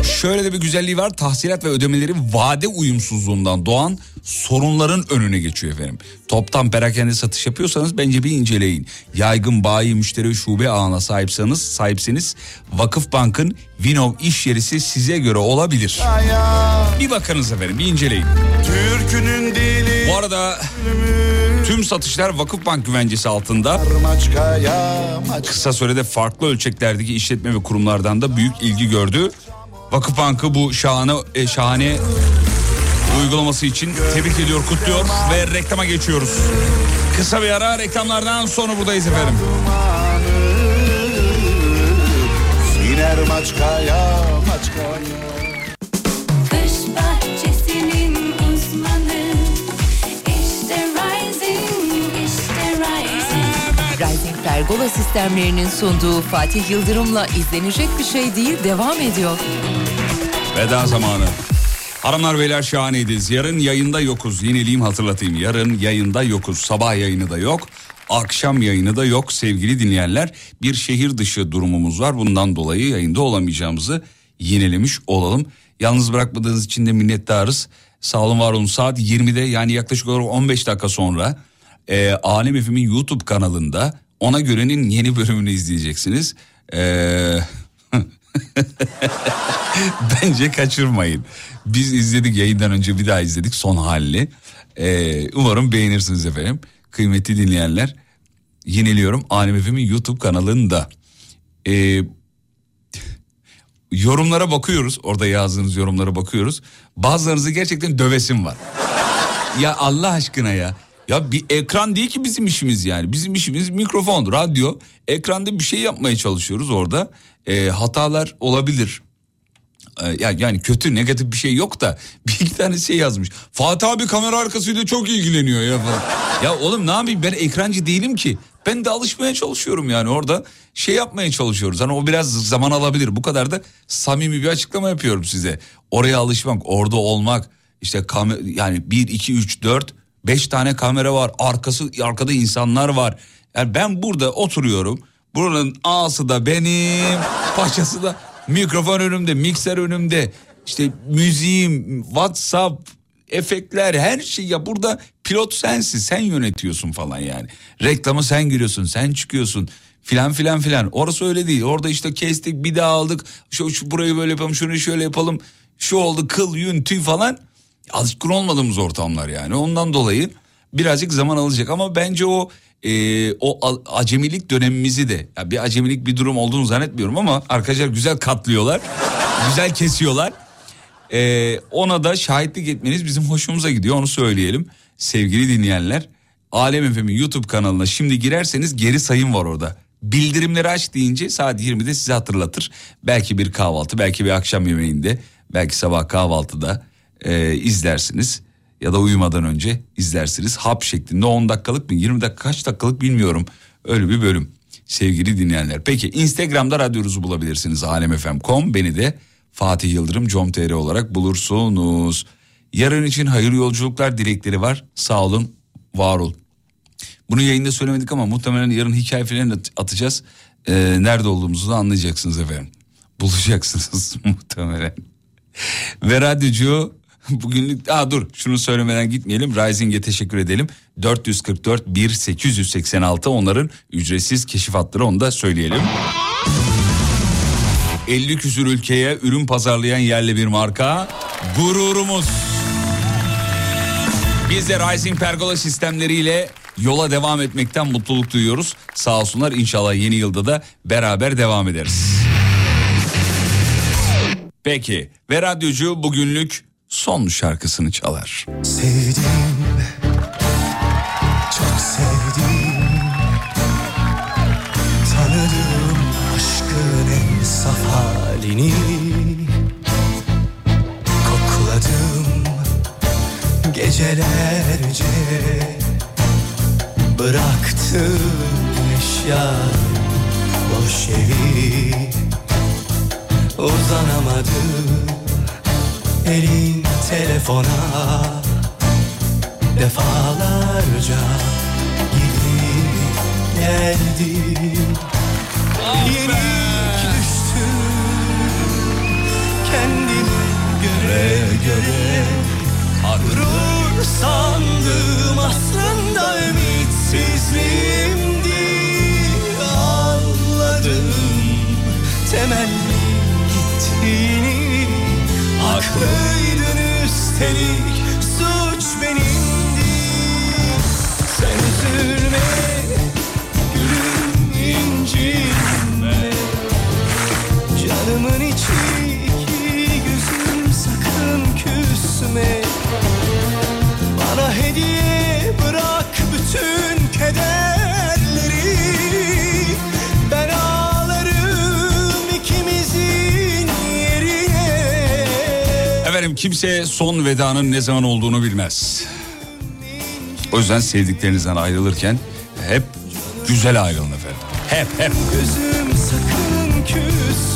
Şöyle de bir güzelliği var. Tahsilat ve ödemeleri vade uyumsuzluğundan doğan sorunların önüne geçiyor efendim. Toptan perakende satış yapıyorsanız bence bir inceleyin. Yaygın bayi müşteri şube ağına sahipseniz, sahipseniz Vakıf Bank'ın Vinov iş yerisi size göre olabilir. Bir bakınız efendim bir inceleyin. Türkünün dili Bu arada tüm satışlar Vakıfbank güvencesi altında. Kısa sürede farklı ölçeklerdeki işletme ve kurumlardan da büyük ilgi gördü. Vakıfbank'ı bu şahane e, şahane uygulaması için tebrik ediyor, kutluyor ve reklama geçiyoruz. Kısa bir ara reklamlardan sonra buradayız efendim. Siner maçkaya maçkaya Pergola sistemlerinin sunduğu Fatih Yıldırım'la izlenecek bir şey değil devam ediyor. Veda zamanı. Hanımlar beyler şahaneydiz. Yarın yayında yokuz. Yeniliğim hatırlatayım. Yarın yayında yokuz. Sabah yayını da yok. Akşam yayını da yok sevgili dinleyenler. Bir şehir dışı durumumuz var. Bundan dolayı yayında olamayacağımızı yenilemiş olalım. Yalnız bırakmadığınız için de minnettarız. Sağ olun var olun. Saat 20'de yani yaklaşık olarak 15 dakika sonra e, Alem FM'in YouTube kanalında ona görenin yeni bölümünü izleyeceksiniz. Eee... Bence kaçırmayın. Biz izledik yayından önce bir daha izledik son halini. Ee, umarım beğenirsiniz efendim. Kıymetli dinleyenler. Yeniliyorum Alem FM'in YouTube kanalında. Ee, yorumlara bakıyoruz. Orada yazdığınız yorumlara bakıyoruz. Bazılarınızı gerçekten dövesim var. ya Allah aşkına ya. Ya bir ekran değil ki bizim işimiz yani. Bizim işimiz mikrofon, radyo. Ekranda bir şey yapmaya çalışıyoruz orada. Ee, hatalar olabilir. Ya yani kötü negatif bir şey yok da bir iki tane şey yazmış. Fatih abi kamera arkasıyla çok ilgileniyor ya falan. ya oğlum ne yapayım ben ekrancı değilim ki. Ben de alışmaya çalışıyorum yani orada şey yapmaya çalışıyoruz. Hani o biraz zaman alabilir. Bu kadar da samimi bir açıklama yapıyorum size. Oraya alışmak, orada olmak. işte kamer yani 1 2 3 4 5 tane kamera var. Arkası arkada insanlar var. Yani ben burada oturuyorum. Buranın ağası da benim, paçası da mikrofon önümde, mikser önümde. İşte müziğim, WhatsApp, efektler her şey ya burada pilot sensin sen yönetiyorsun falan yani. Reklamı sen giriyorsun sen çıkıyorsun filan filan filan. Orası öyle değil. Orada işte kestik bir daha aldık. Şu, şu burayı böyle yapalım şunu şöyle yapalım. Şu oldu kıl yün tüy falan. Alışkın olmadığımız ortamlar yani. Ondan dolayı birazcık zaman alacak ama bence o e, o acemilik dönemimizi de ya bir acemilik bir durum olduğunu zannetmiyorum ama arkadaşlar güzel katlıyorlar. güzel kesiyorlar. Ee, ona da şahitlik etmeniz bizim hoşumuza gidiyor onu söyleyelim. Sevgili dinleyenler Alem FM'in YouTube kanalına şimdi girerseniz geri sayım var orada. Bildirimleri aç deyince saat 20'de size hatırlatır. Belki bir kahvaltı belki bir akşam yemeğinde belki sabah kahvaltıda e, izlersiniz. Ya da uyumadan önce izlersiniz. Hap şeklinde 10 dakikalık mı 20 dakika kaç dakikalık bilmiyorum. Öyle bir bölüm sevgili dinleyenler. Peki Instagram'da radyonuzu bulabilirsiniz alemfm.com. Beni de Fatih Yıldırım com.tr olarak bulursunuz. Yarın için hayırlı yolculuklar dilekleri var. Sağ olun, var olun. Bunu yayında söylemedik ama muhtemelen yarın hikaye falan at- atacağız. Ee, nerede olduğumuzu da anlayacaksınız efendim. Bulacaksınız muhtemelen. Ve radyocu bugünlük... Aa dur şunu söylemeden gitmeyelim. Rising'e teşekkür edelim. 444 1 886 onların ücretsiz keşif hatları onu da söyleyelim. 50 küsür ülkeye ürün pazarlayan yerli bir marka gururumuz. Biz de Rising Pergola sistemleriyle yola devam etmekten mutluluk duyuyoruz. Sağ olsunlar inşallah yeni yılda da beraber devam ederiz. Peki ve radyocu bugünlük son şarkısını çalar. Sevdim, çok sevdim. Tanıdım aşkın en saf halini. Kokladım gecelerce Bıraktım eşya boş evi uzanamadım Elin telefona Defalarca gidip geldim. Yenik düştüm kendime göre göre. Gurur sandım aslında ümitsizliğimdi Anladım temelli gittiğini Haklıydın üstelik suç benimdi. Sen üzülme gülüm incinme. Canımın içi yüzüm sakın küsme. Bana hediye bırak bütün kederleri kimse son vedanın ne zaman olduğunu bilmez. O yüzden sevdiklerinizden ayrılırken hep güzel ayrılın efendim. Hep hep. Gözüm sakın küsme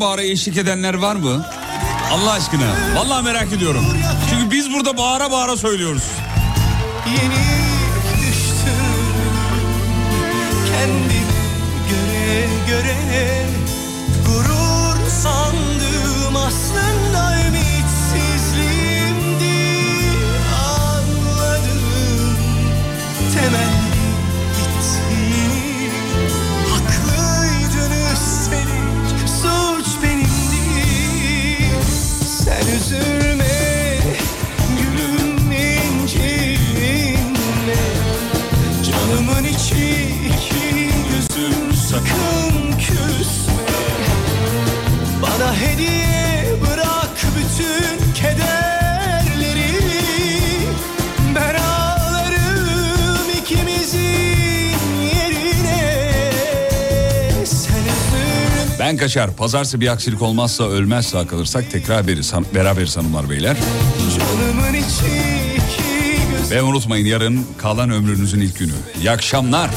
bağıra eşlik edenler var mı? Allah aşkına. Vallahi merak ediyorum. Çünkü biz burada bağıra bağıra söylüyoruz. Yenik düştüm kendime göre göre Ben kaçar. Pazartesi bir aksilik olmazsa ölmezse kalırsak tekrar han- beraberiz hanımlar beyler. Ve unutmayın yarın kalan ömrünüzün ilk günü. İyi akşamlar.